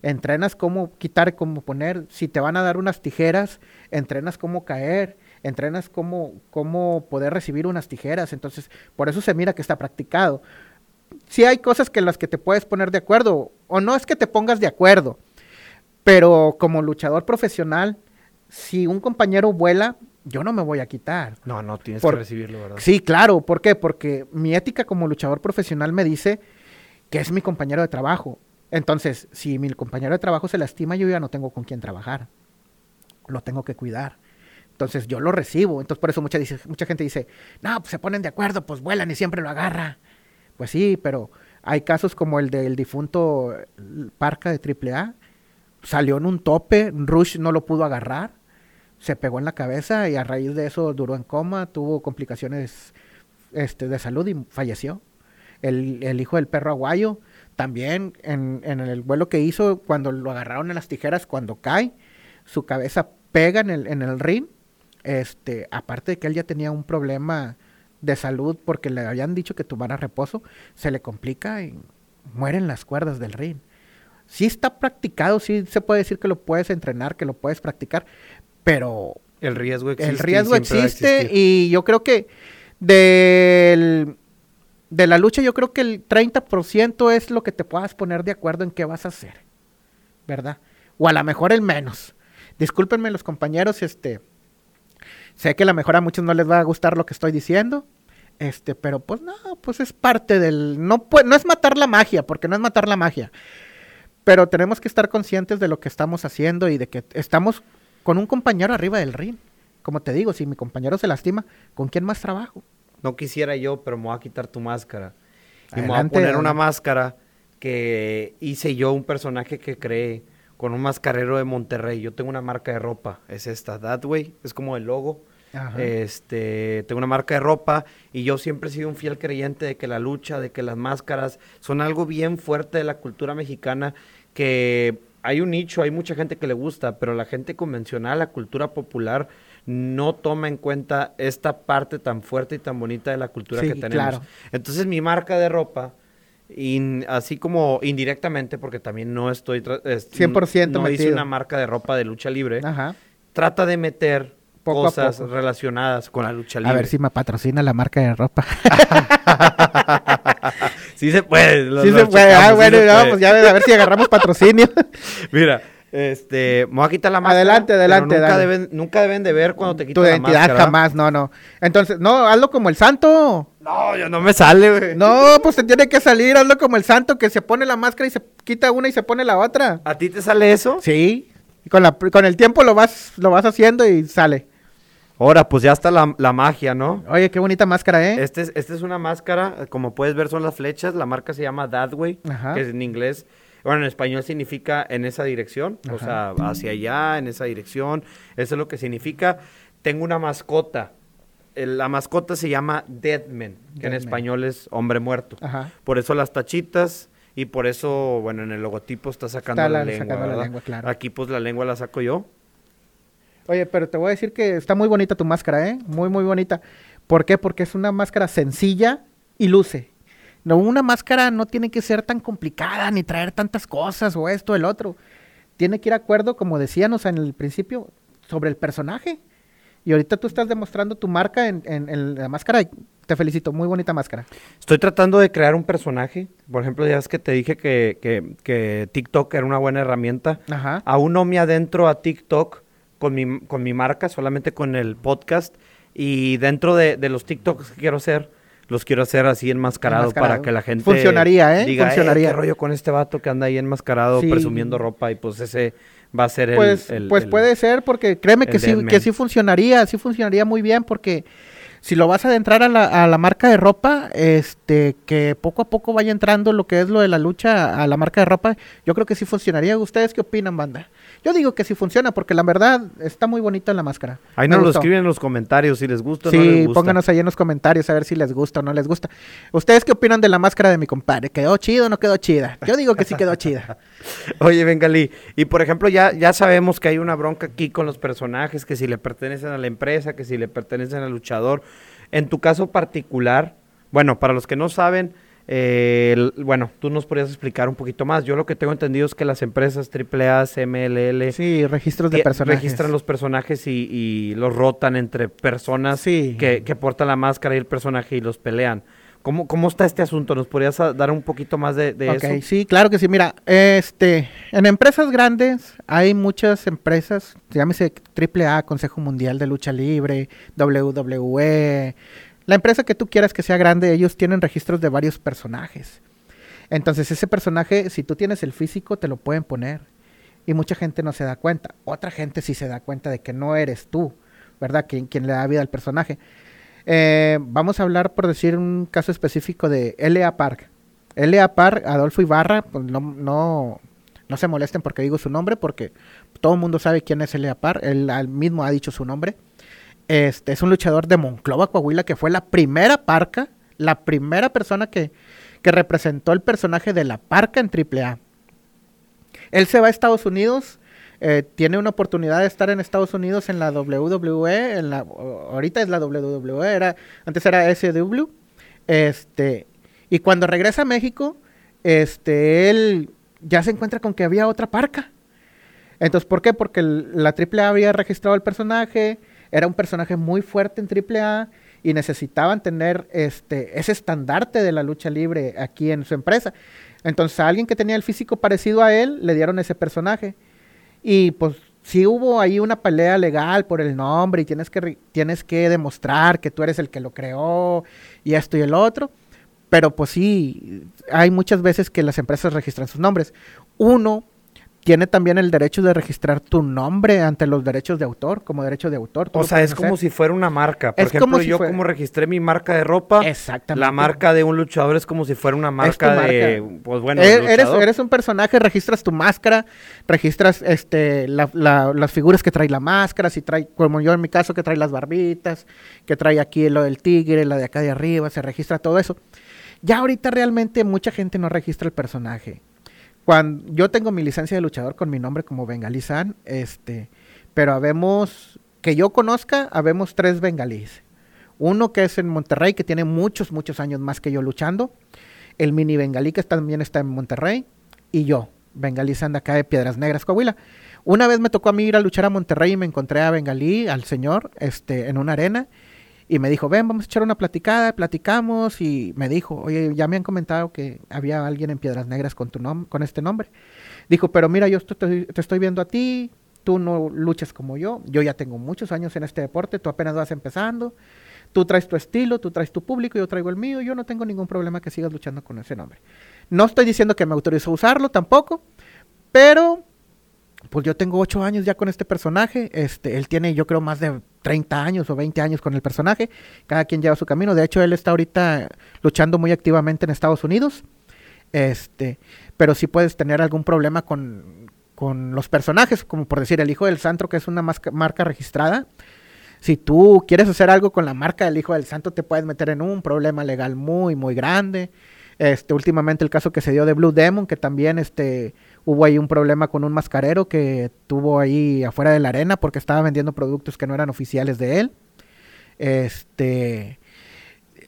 Entrenas cómo quitar, cómo poner. Si te van a dar unas tijeras, entrenas cómo caer. Entrenas cómo, cómo poder recibir unas tijeras. Entonces, por eso se mira que está practicado. Si hay cosas que las que te puedes poner de acuerdo. O no es que te pongas de acuerdo. Pero como luchador profesional, si un compañero vuela, yo no me voy a quitar. No, no, tienes que recibirlo, ¿verdad? Sí, claro. ¿Por qué? Porque mi ética como luchador profesional me dice que es mi compañero de trabajo. Entonces, si mi compañero de trabajo se lastima, yo ya no tengo con quién trabajar. Lo tengo que cuidar. Entonces, yo lo recibo. Entonces, por eso mucha, dice, mucha gente dice, no, pues se ponen de acuerdo, pues vuelan y siempre lo agarra. Pues sí, pero hay casos como el del difunto Parca de AAA. Salió en un tope, Rush no lo pudo agarrar se pegó en la cabeza y a raíz de eso duró en coma, tuvo complicaciones este, de salud y falleció. El, hijo del perro aguayo también en, el vuelo que hizo, cuando lo agarraron en las tijeras, cuando cae, su cabeza pega en el, en el ring. Este, aparte de que él ya tenía un problema de salud porque le habían dicho que tomara reposo, se le complica y mueren las cuerdas del ring. Sí está practicado, sí se puede decir que lo puedes entrenar, que lo puedes practicar, pero el riesgo existe. El riesgo existe y yo creo que del, de la lucha yo creo que el 30% es lo que te puedas poner de acuerdo en qué vas a hacer, ¿verdad? O a lo mejor el menos. Discúlpenme los compañeros, este, sé que a lo mejor a muchos no les va a gustar lo que estoy diciendo, este, pero pues no, pues es parte del, no, no es matar la magia, porque no es matar la magia, pero tenemos que estar conscientes de lo que estamos haciendo y de que estamos con un compañero arriba del ring. Como te digo, si mi compañero se lastima, ¿con quién más trabajo? No quisiera yo, pero me voy a quitar tu máscara. Y me voy a poner una máscara que hice yo, un personaje que creé con un mascarero de Monterrey. Yo tengo una marca de ropa, es esta, That Way, es como el logo. Este, tengo una marca de ropa y yo siempre he sido un fiel creyente de que la lucha, de que las máscaras son algo bien fuerte de la cultura mexicana que hay un nicho, hay mucha gente que le gusta, pero la gente convencional, la cultura popular, no toma en cuenta esta parte tan fuerte y tan bonita de la cultura que tenemos. Entonces mi marca de ropa, así como indirectamente, porque también no estoy... 100% No, hice una marca de ropa de lucha libre. Trata de meter cosas relacionadas con la lucha libre. A ver si me patrocina la marca de ropa. [LAUGHS] sí se puede. sí se puede. Ah, bueno, pues ya a ver si agarramos [LAUGHS] patrocinio. Mira, este, me voy a quitar la máscara. Adelante, adelante. Nunca deben, nunca deben de ver cuando te quitas la máscara. Tu identidad jamás, no, no. Entonces, no, hazlo como el santo. No, yo no me sale, güey. No, pues te tiene que salir, hazlo como el santo que se pone la máscara y se quita una y se pone la otra. ¿A ti te sale eso? Sí. Y con, la, con el tiempo lo vas, lo vas haciendo y sale. Ahora, pues ya está la, magia, ¿no? Oye, qué bonita máscara, ¿eh? Esta es, este es una máscara, como puedes ver son las flechas, la marca se llama That Way, que es en inglés, bueno, en español significa en esa dirección, o sea, hacia allá, en esa dirección, eso es lo que significa. Tengo una mascota, la mascota se llama Deadman, que en español es hombre muerto. Ajá. Por eso las tachitas y por eso, bueno, en el logotipo está sacando la, lengua, la lengua claro. Aquí pues la lengua la saco yo. Oye, pero te voy a decir que está muy bonita tu máscara, ¿eh? Muy, muy bonita. ¿Por qué? Porque es una máscara sencilla y luce. No, una máscara no tiene que ser tan complicada ni traer tantas cosas o esto, el otro. Tiene que ir a acuerdo, como decíamos en el principio, sobre el personaje. Y ahorita tú estás demostrando tu marca en, en, la máscara. Te felicito, muy bonita máscara. Estoy tratando de crear un personaje. Por ejemplo, ya es que te dije que, que, que TikTok era una buena herramienta. Ajá. Aún no me adentro a TikTok con mi, con mi marca, solamente con el podcast. Y dentro de, los TikToks que quiero hacer, los quiero hacer así enmascarado, para que la gente funcionaría, ¿eh? Diga, funcionaría. ¿qué rollo con este vato que anda ahí enmascarado presumiendo ropa y pues ese va a ser pues, el, Pues puede ser porque créeme que sí que sí funcionaría, sí funcionaría muy bien porque si lo vas a adentrar a la, a la marca de ropa, este, que poco a poco vaya entrando lo que es lo de la lucha a la marca de ropa, yo creo que sí funcionaría. ¿Ustedes qué opinan, banda? Yo digo que sí funciona porque la verdad está muy bonita la máscara. Ahí nos lo escriben en los comentarios si les gusta o Sí, no les gusta. pónganos ahí en los comentarios a ver si les gusta o no les gusta. ¿Ustedes qué opinan de la máscara de mi compadre? ¿Quedó chido o no quedó chida? Yo digo que sí quedó chida. [LAUGHS] Oye, Bengali, y por ejemplo, ya, ya sabemos que hay una bronca aquí con los personajes, que si le pertenecen a la empresa, que si le pertenecen al luchador. En tu caso particular, bueno, para los que no saben, eh, el- bueno, tú nos podrías explicar un poquito más. Yo lo que tengo entendido es que las empresas AAA, CMLL, Sí, registros de personajes. registran los personajes y, y los rotan entre personas Sí. que, que portan la máscara y el personaje y los pelean. ¿Cómo, cómo está este asunto? ¿Nos podrías ah, dar un poquito más de, de Ok, eso? sí, claro que sí. Mira, este, en empresas grandes hay muchas empresas, llámese AAA, Consejo Mundial de Lucha Libre, WWE, la empresa que tú quieras que sea grande, ellos tienen registros de varios personajes. Entonces ese personaje, si tú tienes el físico, te lo pueden poner. Y mucha gente no se da cuenta. Otra gente sí se da cuenta de que no eres tú, ¿verdad? Quien, quien le da vida al personaje. Eh, vamos a hablar, por decir, un caso específico de L.A. Park. L.A. Park, Adolfo Ibarra, pues no, no, no se molesten porque digo su nombre, porque todo el mundo sabe quién es L.A. Park. Él, mismo ha dicho su nombre. Este es un luchador de Monclova, Coahuila, que fue la primera parca, la primera persona que, que representó el personaje de la parca en AAA. Él se va a Estados Unidos, eh, tiene una oportunidad de estar en Estados Unidos en la WWE, en la, ahorita es la WWE, era, antes era SW, este, y cuando regresa a México, este, él ya se encuentra con que había otra parca. Entonces, ¿por qué? Porque la AAA había registrado el personaje, era un personaje muy fuerte en AAA y necesitaban tener este ese estandarte de la lucha libre aquí en su empresa. Entonces, a alguien que tenía el físico parecido a él, le dieron ese personaje. Y pues sí hubo ahí una pelea legal por el nombre y tienes que, tienes que demostrar que tú eres el que lo creó y esto y el otro. Pero pues sí, hay muchas veces que las empresas registran sus nombres. Uno tiene también el derecho de registrar tu nombre ante los derechos de autor, como derecho de autor. O sea, es como si fuera una marca. Por Es ejemplo, como si yo fuera- como registré mi marca de ropa, Exactamente. la marca de un luchador es como si fuera una marca de, marca. pues bueno, E- eres, un personaje, registras tu máscara, registras este la- la- las figuras que trae la máscara, si trae, como yo en mi caso, que trae las barbitas, que trae aquí lo del tigre, la de acá de arriba, se registra todo eso. Ya ahorita realmente mucha gente no registra el personaje. Cuando yo tengo mi licencia de luchador con mi nombre como Bengalí San, este, pero habemos, que yo conozca, habemos tres bengalíes. Uno que es en Monterrey, que tiene muchos, muchos años más que yo luchando. El mini bengalí que también está en Monterrey. Y yo, bengalí San de acá de Piedras Negras, Coahuila. Una vez me tocó a mí ir a luchar a Monterrey y me encontré a Bengalí, al señor, este, en una arena. Y me dijo, ven, vamos a echar una platicada, platicamos. Y me dijo, oye, ya me han comentado que había alguien en Piedras Negras con, tu nom con este nombre. Dijo, pero mira, yo te, te estoy viendo a ti, tú no luchas como yo. Yo ya tengo muchos años en este deporte, tú apenas vas empezando. Tú traes tu estilo, tú traes tu público, yo traigo el mío. Yo no tengo ningún problema que sigas luchando con ese nombre. No estoy diciendo que me autorizó a usarlo tampoco, pero pues yo tengo ocho años ya con este personaje. Este, él tiene, yo creo, más de 30 años o 20 años con el personaje. Cada quien lleva su camino. De hecho, él está ahorita luchando muy activamente en Estados Unidos. Este, pero sí puedes tener algún problema con, con los personajes, como por decir el Hijo del Santo, que es una marca registrada. Si tú quieres hacer algo con la marca del Hijo del Santo, te puedes meter en un problema legal muy, muy grande. Este, últimamente el caso que se dio de Blue Demon, que también este, hubo ahí un problema con un mascarero que tuvo ahí afuera de la arena porque estaba vendiendo productos que no eran oficiales de él. Este,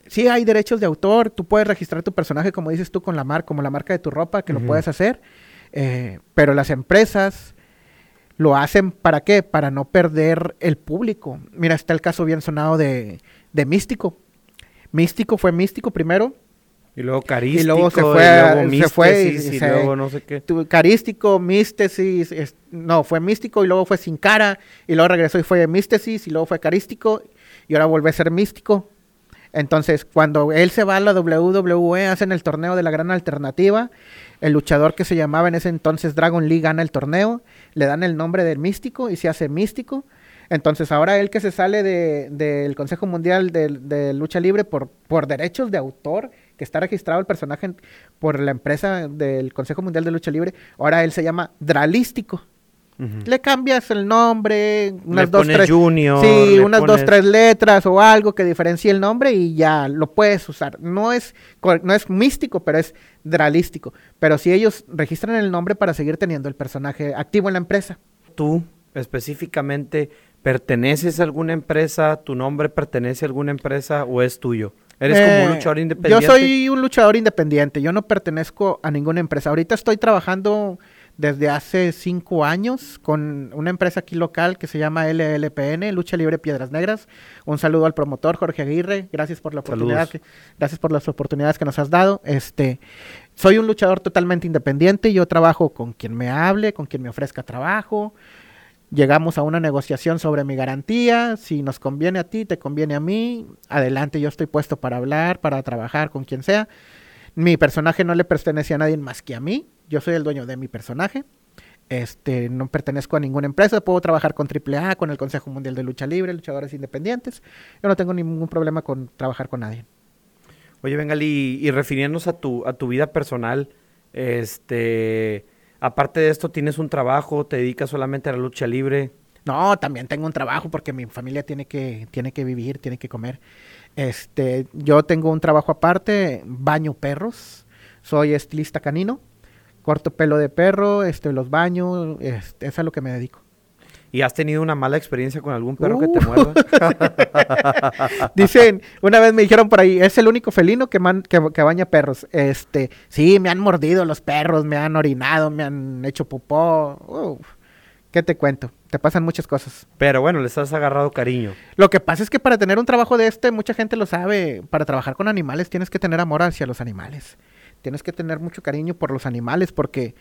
sí hay derechos de autor, tú puedes registrar tu personaje como dices tú con la marca, como la marca de tu ropa, que lo puedes hacer, eh, pero las empresas lo hacen para qué? Para no perder el público. Mira, está el caso bien sonado de, de Místico. Místico fue Místico primero, Y luego carístico, Y luego se fue luego se fue y- místesis, y y, se- luego no sé qué. tu- carístico, místesis, es- no, fue místico y luego fue sin cara, y luego regresó y fue místesis, y luego fue carístico, y ahora vuelve a ser místico. Entonces, cuando él se va a la WWE, hacen el torneo de la gran alternativa, el luchador que se llamaba en ese entonces Dragon Lee gana el torneo, le dan el nombre del místico y se hace místico. Entonces ahora él que se sale del de, Consejo Mundial de, de, Lucha Libre por, por derechos de autor, que está registrado el personaje por la empresa del Consejo Mundial de Lucha Libre, ahora él se llama Dralístico. Le cambias el nombre, unas dos, tres. Junior, sí, unas dos, tres letras o algo que diferencie el nombre y ya lo puedes usar. No es, no es místico, pero es dralístico. Pero si ellos registran el nombre para seguir teniendo el personaje activo en la empresa. Tú, específicamente, ¿perteneces a alguna empresa? ¿Tu nombre pertenece a alguna empresa o es tuyo? ¿Eres como un eh, luchador independiente? Yo soy un luchador independiente. Yo no pertenezco a ninguna empresa. Ahorita estoy trabajando desde hace cinco años con una empresa aquí local que se llama LLPN, Lucha Libre Piedras Negras. Un saludo al promotor Jorge Aguirre, gracias por la oportunidad, gracias por las oportunidades que nos has dado. Este, soy un luchador totalmente independiente, yo trabajo con quien me hable, con quien me ofrezca trabajo. Llegamos a una negociación sobre mi garantía, si nos conviene a ti, te conviene a mí, adelante, yo estoy puesto para hablar, para trabajar con quien sea. Mi personaje no le pertenece a nadie más que a mí. Yo soy el dueño de mi personaje. Este, no pertenezco a ninguna empresa, puedo trabajar con AAA, con el Consejo Mundial de Lucha Libre, luchadores independientes. Yo no tengo ningún problema con trabajar con nadie. Oye, Bengali, y, refiriéndonos a tu, a tu vida personal, este, aparte de esto, ¿tienes un trabajo? ¿Te dedicas solamente a la lucha libre? No, también tengo un trabajo porque mi familia tiene que, tiene que vivir, tiene que comer. Este, yo tengo un trabajo aparte, baño perros, soy estilista canino, corto pelo de perro, este, los baños, este, es a lo que me dedico. ¿Y has tenido una mala experiencia con algún perro que te uh. muerda? [LAUGHS] Dicen, una vez me dijeron por ahí, es el único felino que, que, baña perros. Este, sí, me han mordido los perros, me han orinado, me han hecho popó. ¿Qué te cuento? Te pasan muchas cosas. Pero bueno, les has agarrado cariño. Lo que pasa es que para tener un trabajo de este, mucha gente lo sabe, para trabajar con animales tienes que tener amor hacia los animales. Tienes que tener mucho cariño por los animales porque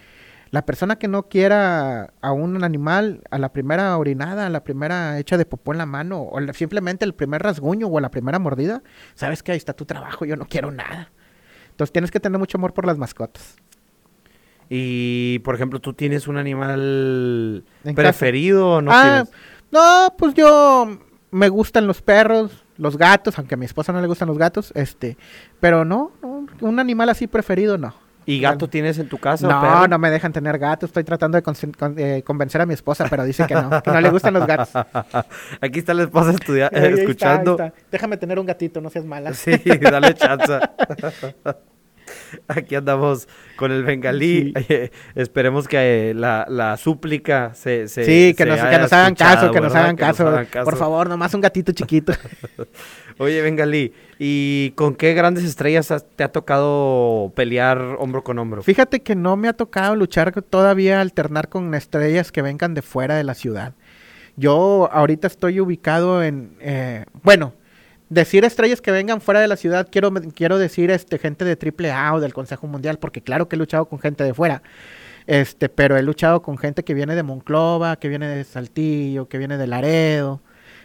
la persona que no quiera a un animal, a la primera orinada, a la primera hecha de popó en la mano, o simplemente el primer rasguño o a la primera mordida, sabes que ahí está tu trabajo, yo no quiero nada. Entonces tienes que tener mucho amor por las mascotas. Y, por ejemplo, ¿tú tienes un animal preferido o no ah, No, pues yo me gustan los perros, los gatos, aunque a mi esposa no le gustan los gatos, este, pero no, un animal así preferido no. ¿Y gato tienes en tu casa? No, no me dejan tener gato. Estoy tratando de eh, convencer a mi esposa, pero dice que no, que no le gustan los gatos. [LAUGHS] Aquí está la esposa escuchando. Déjame tener un gatito, no seas mala. Sí, dale chance. [LAUGHS] [LAUGHS] Aquí andamos con el bengalí. [LAUGHS] Esperemos que eh, la, súplica se, Sí, que, nos, hagan caso, que nos hagan caso. Por favor, nomás un gatito chiquito. [LAUGHS] Oye, bengalí, ¿y con qué grandes estrellas te ha tocado pelear hombro con hombro? Fíjate que no me ha tocado luchar todavía, alternar con estrellas que vengan de fuera de la ciudad. Yo ahorita estoy ubicado en, eh, bueno, decir estrellas que vengan fuera de la ciudad, quiero, quiero decir este, gente de AAA o del Consejo Mundial, porque claro que he luchado con gente de fuera. Este, pero he luchado con gente que viene de Monclova, que viene de Saltillo, que viene de Laredo,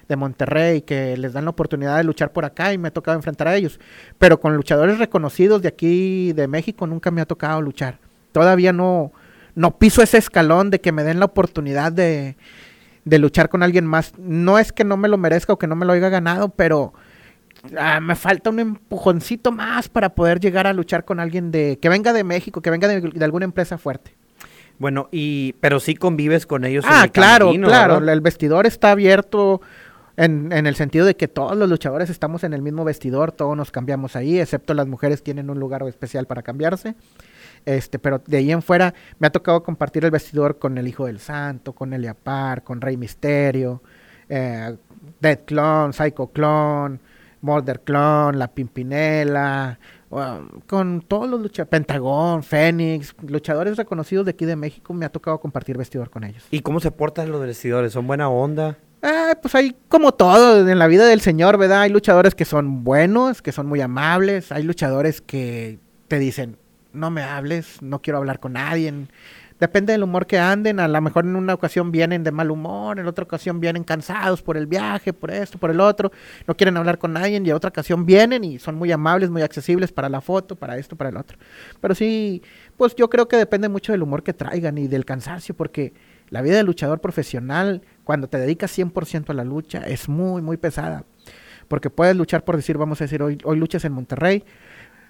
de Monterrey, que les dan la oportunidad de luchar por acá y me ha tocado enfrentar a ellos. Pero con luchadores reconocidos de aquí de México nunca me ha tocado luchar. Todavía no, no piso ese escalón de que me den la oportunidad de, de luchar con alguien más. No es que no me lo merezca o que no me lo haya ganado, pero Ah, me falta un empujoncito más para poder llegar a luchar con alguien de que venga de México, que venga de, alguna empresa fuerte. Bueno, y pero sí convives con ellos. Ah, claro, claro. El vestidor está abierto en, en, el sentido de que todos los luchadores estamos en el mismo vestidor, todos nos cambiamos ahí, excepto las mujeres tienen un lugar especial para cambiarse. Este, pero de ahí en fuera me ha tocado compartir el vestidor con el Hijo del Santo, con Eliapar, con Rey Misterio, eh, Dead Clone, Psycho Clone, Molder Clone, La Pimpinela, con todos los luchadores, Pentagón, Fénix, luchadores reconocidos de aquí de México, me ha tocado compartir vestidor con ellos. ¿Y cómo se portan los vestidores? ¿Son buena onda? Ah, pues hay como todo en la vida del señor, ¿verdad? Hay luchadores que son buenos, que son muy amables, hay luchadores que te dicen, no me hables, no quiero hablar con nadie. Depende del humor que anden, a lo mejor en una ocasión vienen de mal humor, en otra ocasión vienen cansados por el viaje, por esto, por el otro, no quieren hablar con nadie y en otra ocasión vienen y son muy amables, muy accesibles para la foto, para esto, para el otro. Pero sí, pues yo creo que depende mucho del humor que traigan y del cansancio, porque La vida del luchador profesional, cuando te dedicas 100% a la lucha, es muy, muy pesada. Porque puedes luchar, por decir, vamos a decir, hoy, hoy luchas en Monterrey,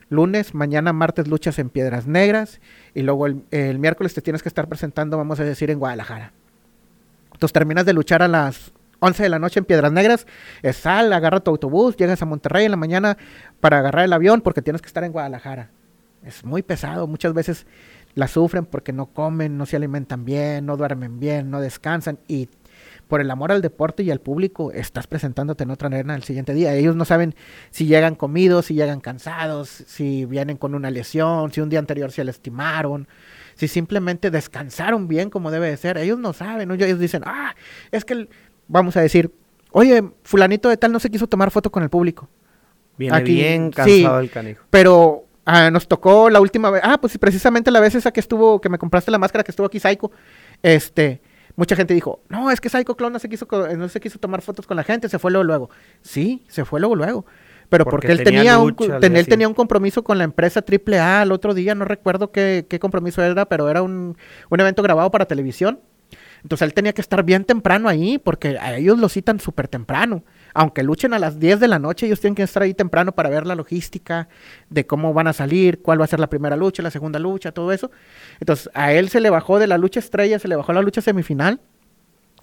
lunes, mañana martes luchas en Piedras Negras y luego el, el, miércoles te tienes que estar presentando, vamos a decir, en Guadalajara. Entonces terminas de luchar a las 11 de la noche en Piedras Negras, sal, agarra tu autobús, llegas a Monterrey en la mañana para agarrar el avión porque tienes que estar en Guadalajara. Es muy pesado, muchas veces la sufren porque no comen, no se alimentan bien, no duermen bien, no descansan y por el amor al deporte y al público, estás presentándote en otra arena el siguiente día. Ellos no saben si llegan comidos, si llegan cansados, si vienen con una lesión, si un día anterior se lastimaron, si simplemente descansaron bien como debe de ser. Ellos no saben, ellos dicen, ah, es que, vamos a decir, oye, fulanito de tal no se quiso tomar foto con el público. Viene bien cansado sí, el canijo. Pero ah, nos tocó la última vez, ah, pues precisamente la vez esa que estuvo, que me compraste la máscara que estuvo aquí Psycho, este mucha gente dijo, no, es que Psycho Clown no se quiso, no se quiso tomar fotos con la gente, se fue luego luego. Sí, se fue luego luego. Pero porque, porque él, tenía, un, ten, él tenía un compromiso con la empresa AAA el otro día, no recuerdo qué, qué compromiso era, pero era un, un, evento grabado para televisión. Entonces él tenía que estar bien temprano ahí, porque a ellos lo citan súper temprano. Aunque luchen a las 10 de la noche, ellos tienen que estar ahí temprano para ver la logística de cómo van a salir, cuál va a ser la primera lucha, la segunda lucha, todo eso. Entonces a él se le bajó de la lucha estrella, se le bajó la lucha semifinal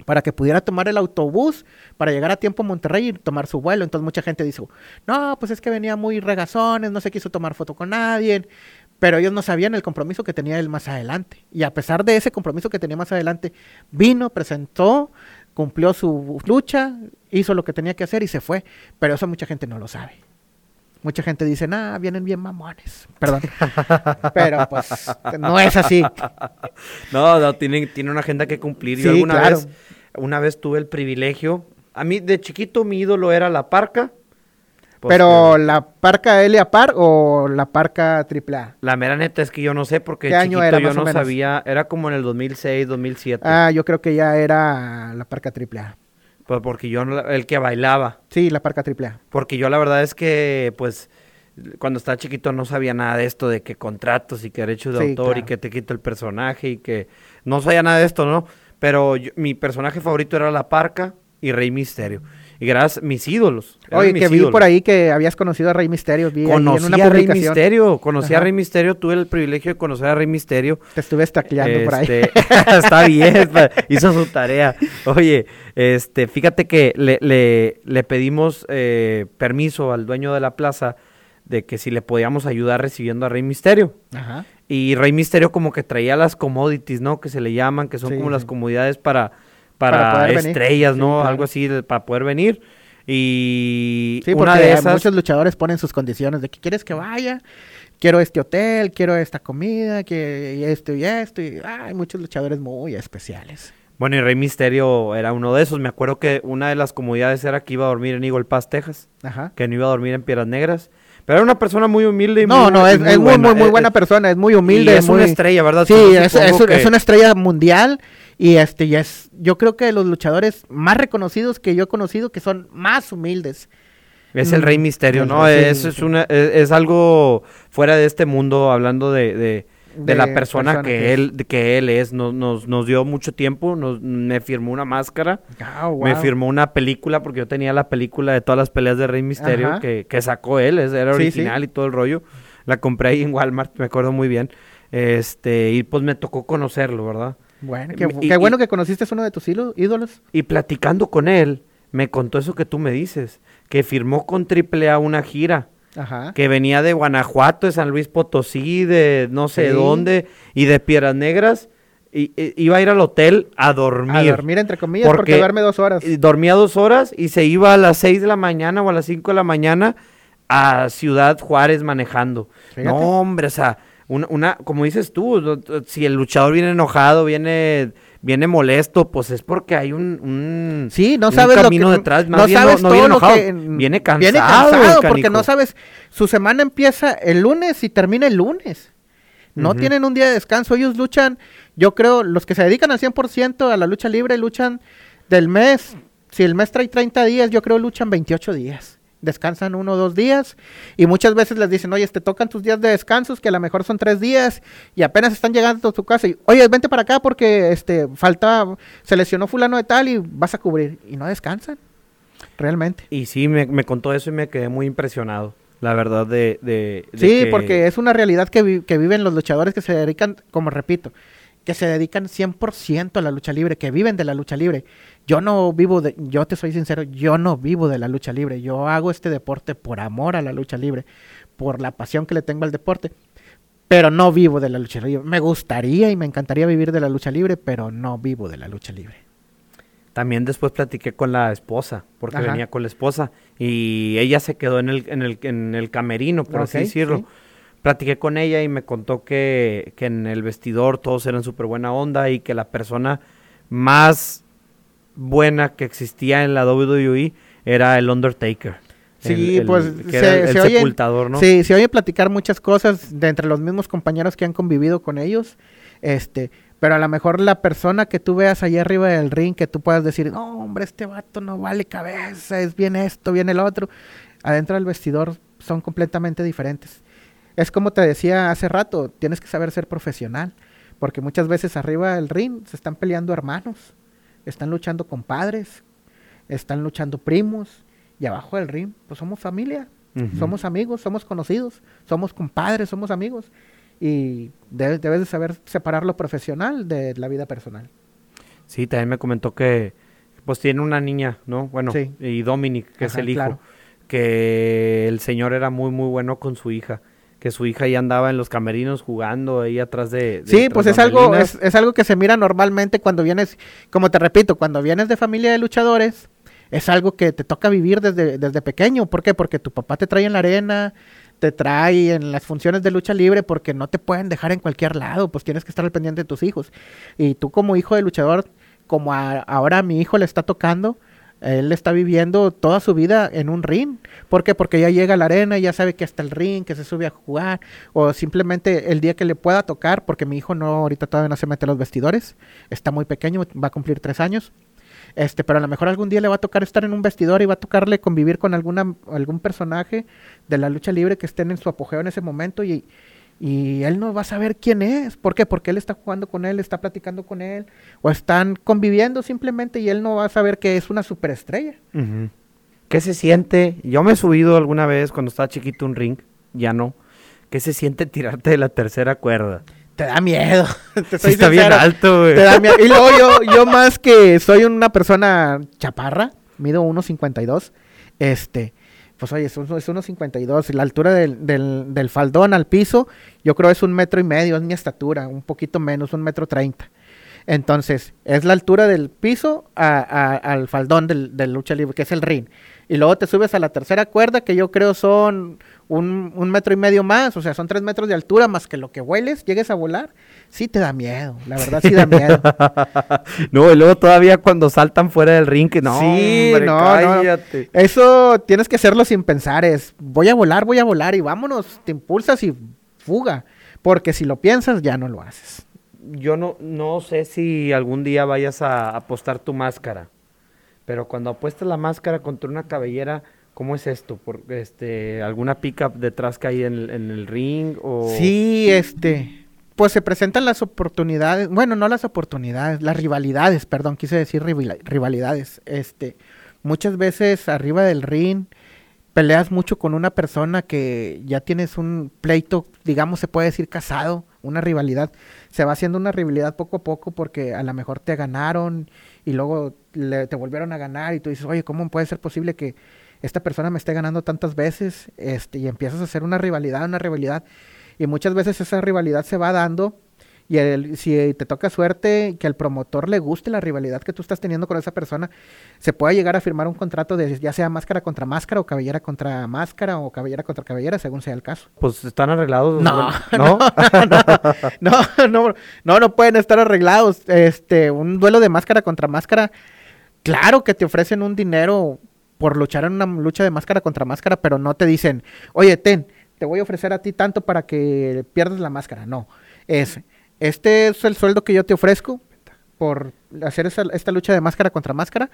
para que pudiera tomar el autobús para llegar a tiempo a Monterrey y tomar su vuelo. Entonces mucha gente dijo, no, pues es que venía muy regazones, no se quiso tomar foto con nadie, pero ellos no sabían el compromiso que tenía él más adelante. Y a pesar de ese compromiso que tenía más adelante, vino, presentó, cumplió su lucha, hizo lo que tenía que hacer y se fue. Pero eso mucha gente no lo sabe. Mucha gente dice, nah, vienen bien mamones. Perdón. [LAUGHS] Pero pues no es así. [LAUGHS] No, no, tiene, tiene una agenda que cumplir. Yo alguna vez, una vez tuve el privilegio. A mí de chiquito mi ídolo era la parca. Pero la parca L par o la parca AAA. La mera neta es que yo no sé porque ¿Qué año era, yo no sabía, era como en el 2006, 2007. Ah, yo creo que ya era la parca AAA. Pues porque yo, el que bailaba. Sí, la parca AAA. Porque yo la verdad es que, pues, cuando estaba chiquito no sabía nada de esto, de que contratos y que derechos de sí, autor claro. y que te quito el personaje y que no sabía nada de esto, ¿no? Pero yo, mi personaje favorito era la parca y Rey Misterio. Y gracias, mis ídolos. Oye, mis que vi por ahí que habías conocido a Rey Misterio. Vi conocí en una a Rey Misterio, conocí Ajá. a Rey Misterio, tuve el privilegio de conocer a Rey Misterio. Te estuve estacleando este, por ahí. Este, [LAUGHS] [LAUGHS] está bien, hizo su tarea. Oye, este, fíjate que le, le, le pedimos eh, permiso al dueño de la plaza de que si le podíamos ayudar recibiendo a Rey Misterio. Ajá. Y Rey Misterio como que traía las commodities, ¿no? Que se le llaman, que son sí, como sí. las comodidades para para, para estrellas, ¿no? Sí, claro. Algo así de, para poder venir. Y sí, una de esas... muchos luchadores ponen sus condiciones de que quieres que vaya, quiero este hotel, quiero esta comida, que esto y esto. Y hay muchos luchadores muy especiales. Bueno, y Rey Misterio era uno de esos. Me acuerdo que una de las comodidades era que iba a dormir en Eagle Pass, Texas. Ajá. Que no iba a dormir en Piedras Negras. Pero era una persona muy humilde y no, muy, no, es, muy, es buena. muy, muy, muy buena persona, es muy humilde. Y es muy... una estrella, ¿verdad? Sí, es, es, que... es, una estrella mundial y este y es, yo creo que de los luchadores más reconocidos que yo he conocido que son más humildes. Es el Rey Misterio, ¿no? Sí, es, es, una, es, es, algo fuera de este mundo, hablando de, de, de, de la persona, persona que, que, él, que él es. Nos, nos, nos dio mucho tiempo, nos, me firmó una máscara, oh, wow. me firmó una película, porque yo tenía la película de todas las peleas de Rey Misterio que, que, sacó él, era original sí, sí. y todo el rollo. La compré ahí en Walmart, me acuerdo muy bien. Este, y pues me tocó conocerlo, ¿verdad? Bueno, qué, y, qué bueno y, que conociste a uno de tus ídolos. Y platicando con él, me contó eso que tú me dices, que firmó con AAA una gira. Ajá. Que venía de Guanajuato, de San Luis Potosí, de no sé sí. dónde, y de Piedras Negras. Y, y, iba a ir al hotel a dormir. A dormir, entre comillas, porque, porque duerme dos horas. Dormía dos horas y se iba a las seis de la mañana o a las cinco de la mañana a Ciudad Juárez manejando. Fíjate. No, hombre, o sea, una, una, como dices tú, si el luchador viene enojado, viene viene molesto, pues es porque hay un, un sí, no sabes camino lo que, detrás, más no bien sabes no, no viene enojado, que, viene cansado, viene cansado porque no sabes, su semana empieza el lunes y termina el lunes. No uh -huh. tienen un día de descanso, ellos luchan, yo creo, los que se dedican al 100% a la lucha libre luchan del mes, si el mes trae 30 días, yo creo luchan 28 días. Descansan uno o dos días y muchas veces les dicen, oye, te tocan tus días de descansos, que a lo mejor son tres días y apenas están llegando a tu casa y, oye, vente para acá porque este, falta, se lesionó fulano de tal y vas a cubrir y no descansan, realmente. Y sí, me, me contó eso y me quedé muy impresionado. La verdad de... de, de Sí, que- porque es una realidad que, vi- que viven los luchadores que se dedican, como repito, que se dedican 100% a la lucha libre, que viven de la lucha libre. Yo no vivo de, yo te soy sincero, yo no vivo de la lucha libre. Yo hago este deporte por amor a la lucha libre, por la pasión que le tengo al deporte. Pero no vivo de la lucha libre. Me gustaría y me encantaría vivir de la lucha libre, pero no vivo de la lucha libre. También después platiqué con la esposa, porque Ajá. venía con la esposa, y ella se quedó en el, en el, en el camerino, por así decirlo. sí. Platiqué con ella y me contó que, que en el vestidor todos eran súper buena onda y que la persona más buena que existía en la WWE era el Undertaker. Sí, El- el- pues que era el, oyen- sepultador, ¿no? Sí, se oye platicar muchas cosas de entre los mismos compañeros que han convivido con ellos. Este, pero a lo mejor la persona que tú veas allá arriba del ring, que tú puedas decir, no, hombre, este vato no vale cabeza, es bien esto, bien el otro. Adentro del vestidor son completamente diferentes. Es como te decía hace rato, tienes que saber ser profesional. Porque muchas veces arriba del ring se están peleando hermanos, están luchando compadres, están luchando primos. Y abajo del ring, pues somos familia, somos amigos, somos conocidos, somos compadres, somos amigos. Y debes, debes de saber separar lo profesional de la vida personal. Sí, también me comentó que pues tiene una niña, ¿no? Bueno, Sí. y Dominic, que es el hijo, claro. que el señor era muy, muy bueno con su hija, que su hija ya andaba en los camerinos jugando ahí atrás de... de Sí, pues es algo, es, es algo que se mira normalmente cuando vienes, como te repito, cuando vienes de familia de luchadores, es algo que te toca vivir desde, desde pequeño. ¿Por qué? Porque tu papá te trae en la arena, te trae en las funciones de lucha libre, porque no te pueden dejar en cualquier lado, pues tienes que estar al pendiente de tus hijos. Y tú como hijo de luchador, como a- ahora a mi hijo le está tocando, él está viviendo toda su vida en un ring. ¿Por qué? Porque ya llega a la arena, ya sabe que está el ring, que se sube a jugar, o simplemente el día que le pueda tocar, porque mi hijo no, ahorita todavía no se mete a los vestidores, está muy pequeño, va a cumplir tres años. Este, pero a lo mejor algún día le va a tocar estar en un vestidor y va a tocarle convivir con alguna, algún personaje de la lucha libre que estén en su apogeo en ese momento y, y él no va a saber quién es. ¿Por qué? Porque él está jugando con él, está platicando con él, o están conviviendo simplemente y él no va a saber que es una superestrella. ¿Qué se siente? Yo me he subido alguna vez cuando estaba chiquito un ring, ya no. ¿Qué se siente tirarte de la tercera cuerda? Te da miedo. [LAUGHS] te Sí, está bien alto, güey. Te da miedo. Y luego yo, [LAUGHS] yo más que soy una persona chaparra, mido 1.52, este, pues oye, es, un- es 1.52, y la altura del, del, del faldón al piso, yo creo es un metro y medio, es mi estatura, un poquito menos, un metro treinta. Entonces, es la altura del piso a- a- al faldón del, del lucha libre, que es el ring. Y luego te subes a la tercera cuerda, que yo creo son un, un metro y medio más, o sea, son tres metros de altura, más que lo que hueles, llegues a volar, sí te da miedo, la verdad sí da miedo. [LAUGHS] no, y luego todavía cuando saltan fuera del ring, que no, Sí, hombre, no, no. cállate. Eso tienes que hacerlo sin pensar, es voy a volar, voy a volar y vámonos, te impulsas y fuga, porque si lo piensas ya no lo haces. Yo no, no sé si algún día vayas a apostar tu máscara, pero cuando apuestas la máscara contra una cabellera, ¿cómo es esto? Por, este, ¿Alguna pica detrás que hay en, el- en el ring? O... Sí, este, pues se presentan las oportunidades, bueno, no las oportunidades, las rivalidades, perdón, quise decir rivali- rivalidades. Este, muchas veces arriba del ring peleas mucho con una persona que ya tienes un pleito, digamos, se puede decir casado, una rivalidad. Se va haciendo una rivalidad poco a poco porque a lo mejor te ganaron y luego le- te volvieron a ganar y tú dices, oye, ¿cómo puede ser posible que esta persona me esté ganando tantas veces? Este, y empiezas a hacer una rivalidad, una rivalidad. Y muchas veces esa rivalidad se va dando y el- si te toca suerte que al promotor le guste la rivalidad que tú estás teniendo con esa persona, se puede llegar a firmar un contrato de ya sea máscara contra máscara o cabellera contra máscara o cabellera contra cabellera, según sea el caso. Pues están arreglados. [LAUGHS] No, ¿no? No, no, no, no pueden estar arreglados. Este, un duelo de máscara contra máscara, claro que te ofrecen un dinero por luchar en una lucha de máscara contra máscara, pero no te dicen, oye, ten, te voy a ofrecer a ti tanto para que pierdas la máscara. No, es, este es el sueldo que yo te ofrezco por hacer esta lucha de máscara contra máscara.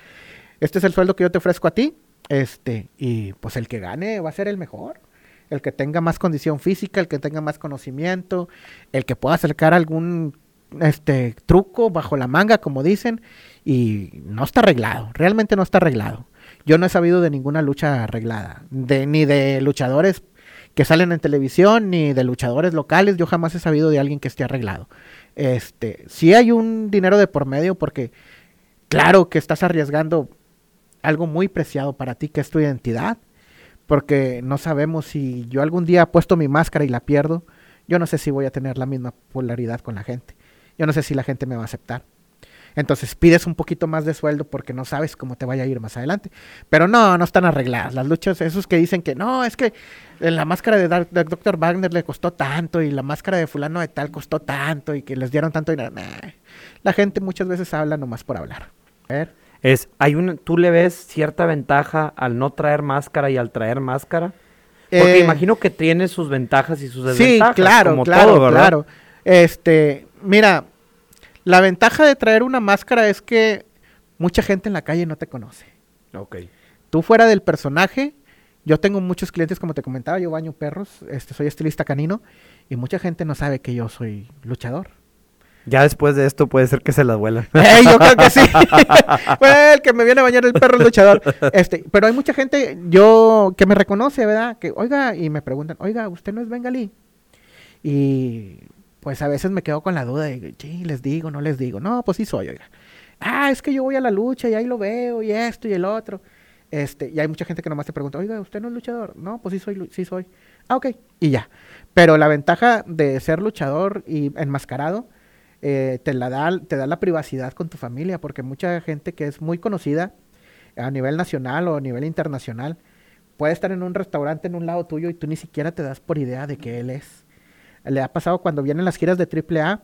Este es el sueldo que yo te ofrezco a ti Este, y pues el que gane va a ser el mejor. El que tenga más condición física, el que tenga más conocimiento, el que pueda acercar algún este truco bajo la manga, como dicen, y no está arreglado, realmente no está arreglado. Yo no he sabido de ninguna lucha arreglada, de, ni de luchadores que salen en televisión, ni de luchadores locales, yo jamás he sabido de alguien que esté arreglado. Este, sí hay un dinero de por medio porque claro que estás arriesgando algo muy preciado para ti, que es tu identidad, porque no sabemos si yo algún día puesto mi máscara y la pierdo, yo no sé si voy a tener la misma polaridad con la gente, yo no sé si la gente me va a aceptar. Entonces pides un poquito más de sueldo porque no sabes cómo te vaya a ir más adelante. Pero no, no están arregladas. Las luchas, esos que dicen que no, es que la máscara de, Dr. Wagner le costó tanto y la máscara de fulano de tal costó tanto y que les dieron tanto dinero. La gente muchas veces habla nomás por hablar. A ver es, hay un, ¿tú le ves cierta ventaja al no traer máscara y al traer máscara? Porque eh, imagino que tiene sus ventajas y sus desventajas. Sí, claro, como claro, todo, claro. Este, mira, la ventaja de traer una máscara es que mucha gente en la calle no te conoce. Ok. Tú fuera del personaje, yo tengo muchos clientes, como te comentaba, yo baño perros, este, soy estilista canino, y mucha gente no sabe que yo soy luchador. Ya después de esto puede ser que se las vuelan. [LAUGHS] yo creo que sí. [LAUGHS] el que me viene a bañar el perro el luchador. Este, pero hay mucha gente, yo, que me reconoce, ¿verdad? Que, oiga, y me preguntan, oiga, ¿usted no es bengalí? Y pues a veces me quedo con la duda de, sí, les digo, no les digo. No, pues sí soy, oiga. Ah, es que yo voy a la lucha y ahí lo veo, y esto y el otro. Este, y hay mucha gente que nomás te pregunta, oiga, ¿usted no es luchador? No, pues sí soy, sí soy. Ah, ok, y ya. Pero la ventaja de ser luchador y enmascarado eh, te, la da, te da la privacidad con tu familia, porque mucha gente que es muy conocida a nivel nacional o a nivel internacional puede estar en un restaurante en un lado tuyo y tú ni siquiera te das por idea de que él es. Le ha pasado cuando vienen las giras de AAA,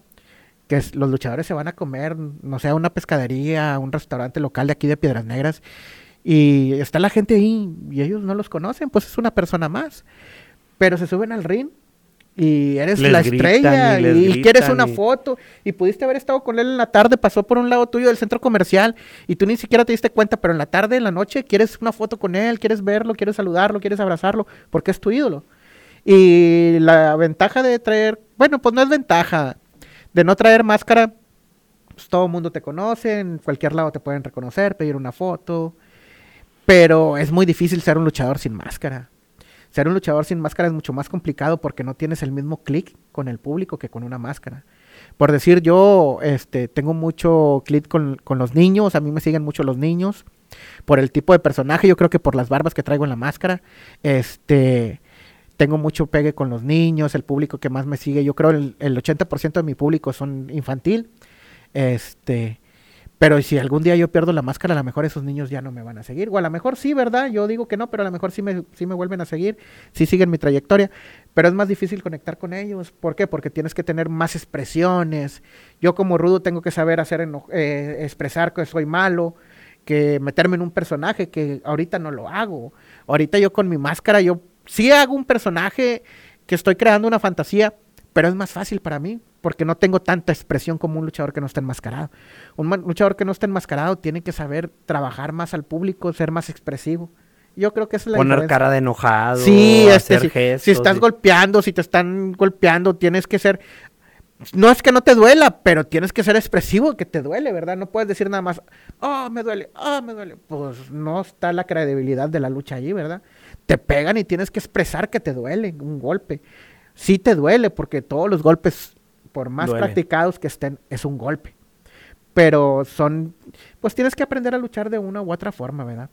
que los luchadores se van a comer, no sé, a una pescadería, a un restaurante local de aquí de Piedras Negras, y está la gente ahí y ellos no los conocen, pues es una persona más. Pero se suben al ring y eres la estrella y, quieres una foto y pudiste haber estado con él en la tarde, pasó por un lado tuyo del centro comercial y tú ni siquiera te diste cuenta, pero en la tarde, en la noche, quieres una foto con él, quieres verlo, quieres saludarlo, quieres abrazarlo, porque es tu ídolo. Y la ventaja de traer, bueno, pues no es ventaja, de no traer máscara, pues todo el mundo te conoce, en cualquier lado te pueden reconocer, pedir una foto, pero es muy difícil ser un luchador sin máscara ser un luchador sin máscara es mucho más complicado porque no tienes el mismo clic con el público que con una máscara. Por decir, yo este, tengo mucho clic con, los niños, a mí me siguen mucho los niños, por el tipo de personaje, yo creo que por las barbas que traigo en la máscara, este, tengo mucho pegue con los niños, el público que más me sigue, yo creo el, el 80% de mi público son infantil, este, pero si algún día yo pierdo la máscara, a lo mejor esos niños ya no me van a seguir. O a lo mejor sí, ¿verdad? Yo digo que no, pero a lo mejor sí me, sí me vuelven a seguir, sí siguen mi trayectoria. Pero es más difícil conectar con ellos. ¿Por qué? Porque tienes que tener más expresiones. Yo como rudo tengo que saber hacer eh, expresar que soy malo, que meterme en un personaje que ahorita no lo hago. Ahorita yo con mi máscara, yo sí hago un personaje que estoy creando una fantasía, pero es más fácil para mí porque no tengo tanta expresión como un luchador que no está enmascarado. Un luchador que no está enmascarado tiene que saber trabajar más al público, ser más expresivo. Yo creo que es la Poner cara de enojado, sí, este, gestos. Si estás golpeando, si te están golpeando, tienes que ser... No es que no te duela, pero tienes que ser expresivo, que te duele, ¿verdad? No puedes decir nada más, oh, me duele, oh, me duele. Pues no está la credibilidad de la lucha allí, ¿verdad? Te pegan y tienes que expresar que te duele un golpe. Sí te duele, porque todos los golpes por más practicados que estén, es un golpe. Pero son, pues tienes que aprender a luchar de una u otra forma, ¿verdad?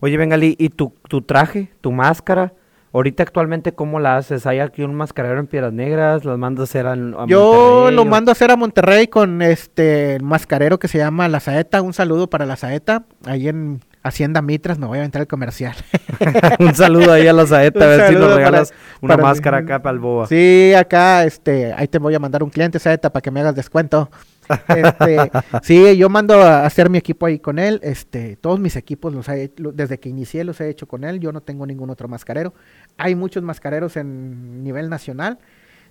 Oye, Bengali, ¿y tu, tu traje, tu máscara? Ahorita actualmente, ¿cómo la haces? ¿Hay aquí un mascarero en Piedras Negras? ¿Las mando a hacer a, Yo lo mando a hacer a Monterrey con este mascarero que se llama La Saeta. Un saludo para La Saeta, ahí en Hacienda Mitras, me voy a aventar el comercial. [LAUGHS] un saludo ahí a la Saeta, a ver si nos regalas una máscara acá para el boa. Sí, acá, este, ahí te voy a mandar un cliente, Saeta, para que me hagas descuento. Este, [LAUGHS] sí, yo mando a hacer mi equipo ahí con él. Este, todos mis equipos los he, desde que inicié los he hecho con él. Yo no tengo ningún otro mascarero. Hay muchos mascareros en nivel nacional.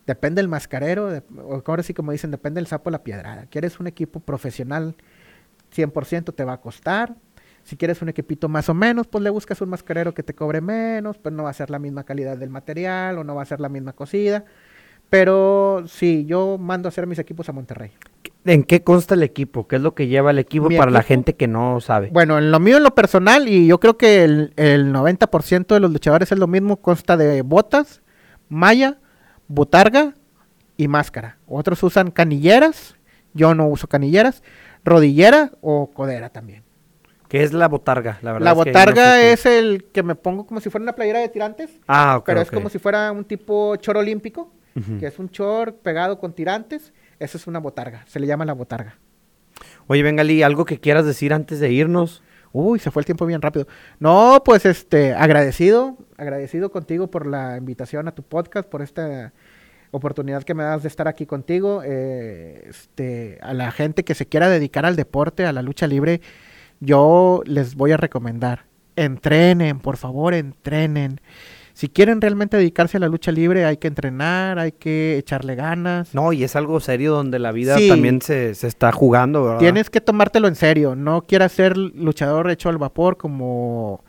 Depende del mascarero, ahora sí como dicen, depende del sapo la piedrada. Quieres un equipo profesional 100% te va a costar Si quieres un equipito más o menos, pues le buscas un mascarero que te cobre menos, pues no va a ser la misma calidad del material o no va a ser la misma cosida. Pero sí, yo mando a hacer mis equipos a Monterrey. ¿En qué consta el equipo? ¿Qué es lo que lleva el equipo para la gente que no sabe? Bueno, en lo mío, en lo personal, y yo creo que el, el 90% de los luchadores es lo mismo, consta de botas, malla, botarga y máscara. Otros usan canilleras, yo no uso canilleras, rodillera o codera también. ¿Qué es la botarga? La, verdad La es que no botarga sé es el que me pongo como si fuera una playera de tirantes, Ah, ok. pero es como si fuera un tipo chor olímpico, que es un chor pegado con tirantes. Eso es una botarga, se le llama la botarga. Oye, Bengali, ¿algo que quieras decir antes de irnos? Uy, se fue el tiempo bien rápido. No, pues este, agradecido, agradecido contigo por la invitación a tu podcast, por esta oportunidad que me das de estar aquí contigo. Eh, este, a la gente que se quiera dedicar al deporte, a la lucha libre, yo les voy a recomendar, entrenen, por favor, entrenen. Si quieren realmente dedicarse a la lucha libre, hay que entrenar, hay que echarle ganas. No, y es algo serio donde la vida Sí. también se, se está jugando, ¿verdad? Tienes que tomártelo en serio. No quieras ser luchador hecho al vapor como...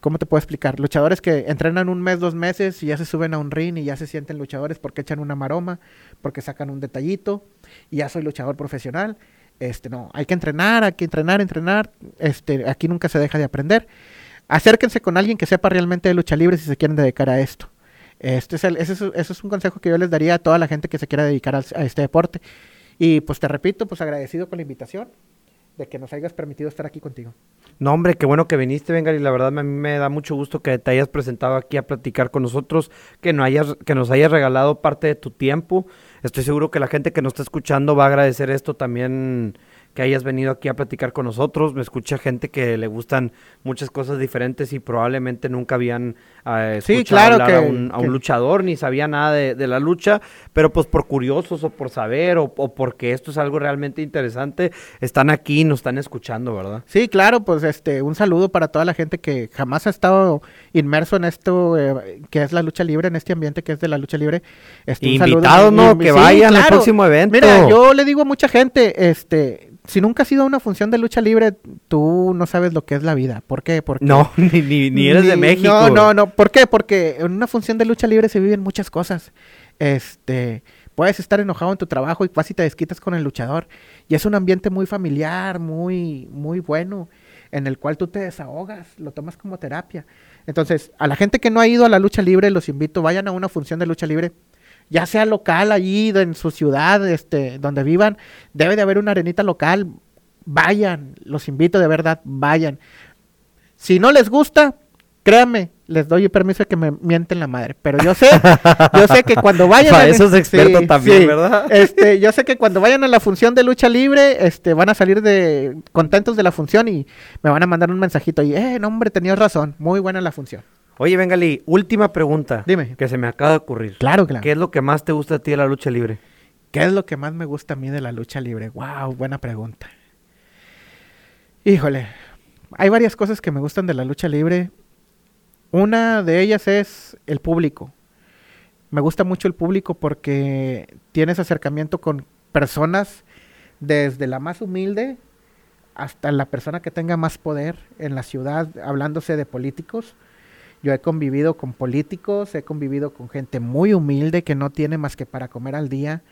¿Cómo te puedo explicar? Luchadores que entrenan un mes, dos meses y ya se suben a un ring y ya se sienten luchadores porque echan una maroma, porque sacan un detallito y ya soy luchador profesional. Este, no, hay que entrenar, hay que entrenar, entrenar. Este, aquí nunca se deja de aprender. Acérquense con alguien que sepa realmente de lucha libre si se quieren dedicar a esto. Este es el, ese, es, ese es un consejo que yo les daría a toda la gente que se quiera dedicar a este deporte. Y pues te repito, pues agradecido con la invitación de que nos hayas permitido estar aquí contigo. No, hombre, qué bueno que viniste, Bengali. La verdad, a mí me da mucho gusto que te hayas presentado aquí a platicar con nosotros, que, no hayas, que nos hayas regalado parte de tu tiempo. Estoy seguro que la gente que nos está escuchando va a agradecer esto también, que hayas venido aquí a platicar con nosotros. Me escucha gente que le gustan muchas cosas diferentes y probablemente nunca habían eh, Sí, escuchado claro hablar a, un, a un que- luchador ni sabía nada de, de la lucha, pero pues por curiosos o por saber o, o porque esto es algo realmente interesante, están aquí y nos están escuchando, ¿verdad? Sí, claro, pues este, un saludo para toda la gente que jamás ha estado inmerso en esto, eh, que es la lucha libre, en este ambiente que es de la lucha libre. Este. Invitados, ¿no? y- Que sí, vayan al próximo evento. Mira, yo le digo a mucha gente, este, si nunca has ido a una función de lucha libre, tú no sabes lo que es la vida. ¿Por qué? Porque No, [LAUGHS] ni, ni, ni eres de México. No, no, no. ¿Por qué? Porque en una función de lucha libre se viven muchas cosas. Este, puedes estar enojado en tu trabajo y casi te desquitas con el luchador. Y es un ambiente muy familiar, muy, muy bueno, en el cual tú te desahogas, lo tomas como terapia. Entonces, a la gente que no ha ido a la lucha libre, los invito, vayan a una función de lucha libre. Ya sea local allí en su ciudad, este, donde vivan, debe de haber una arenita local. Vayan, los invito de verdad, vayan. Si no les gusta, créanme, les doy permiso de que me mienten la madre. Pero yo sé, [LAUGHS] yo sé que cuando vayan Para eso es experto Sí, también, sí. ¿verdad? [LAUGHS] Este, yo sé que cuando vayan a la función de lucha libre, este, van a salir de contentos de la función y me van a mandar un mensajito y, eh, no hombre, tenías razón, muy buena la función. Oye, Bengali, última pregunta. Dime. Que se me acaba de ocurrir. Claro, claro. ¿Qué es lo que más te gusta a ti de la lucha libre? ¿Qué es lo que más me gusta a mí de la lucha libre? Wow, buena pregunta. Híjole, hay varias cosas que me gustan de la lucha libre. Una de ellas es el público. Me gusta mucho el público porque tienes acercamiento con personas desde la más humilde hasta la persona que tenga más poder en la ciudad, hablándose de políticos. Yo he convivido con políticos, he convivido con gente muy humilde que no tiene más que para comer al día.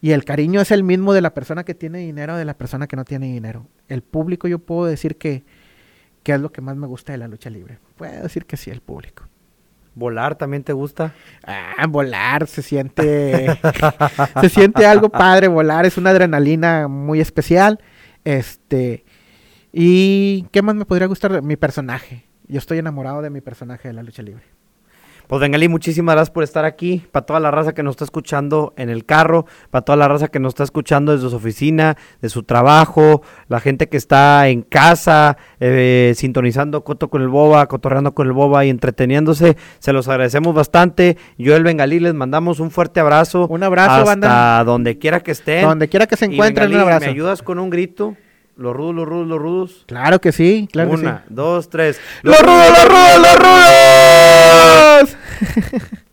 Y el cariño es el mismo de la persona que tiene dinero de la persona que no tiene dinero. El público yo puedo decir que, que es lo que más me gusta de la lucha libre. Puedo decir que sí, el público. ¿Volar también te gusta? Ah, volar, se siente, [LAUGHS] se siente algo padre volar, es una adrenalina muy especial. Este, y ¿qué más me podría gustar? Mi personaje. Yo estoy enamorado de mi personaje de la lucha libre. Pues Bengali, muchísimas gracias por estar aquí. Para toda la raza que nos está escuchando en el carro, para toda la raza que nos está escuchando desde su oficina, de su trabajo, la gente que está en casa, eh, sintonizando Coto con el Boba, cotorreando con el Boba y entreteniéndose, se los agradecemos bastante. Yo, el Bengalí, les mandamos un fuerte abrazo. Un abrazo, hasta banda. donde quiera que estén. Donde quiera que se encuentren, un abrazo. ¿Me ayudas con un grito? Los rudos, los rudos, los rudos. Claro que sí, claro Una, que sí. dos, tres. ¡Los rudos, los rudos, los rudos! [LAUGHS]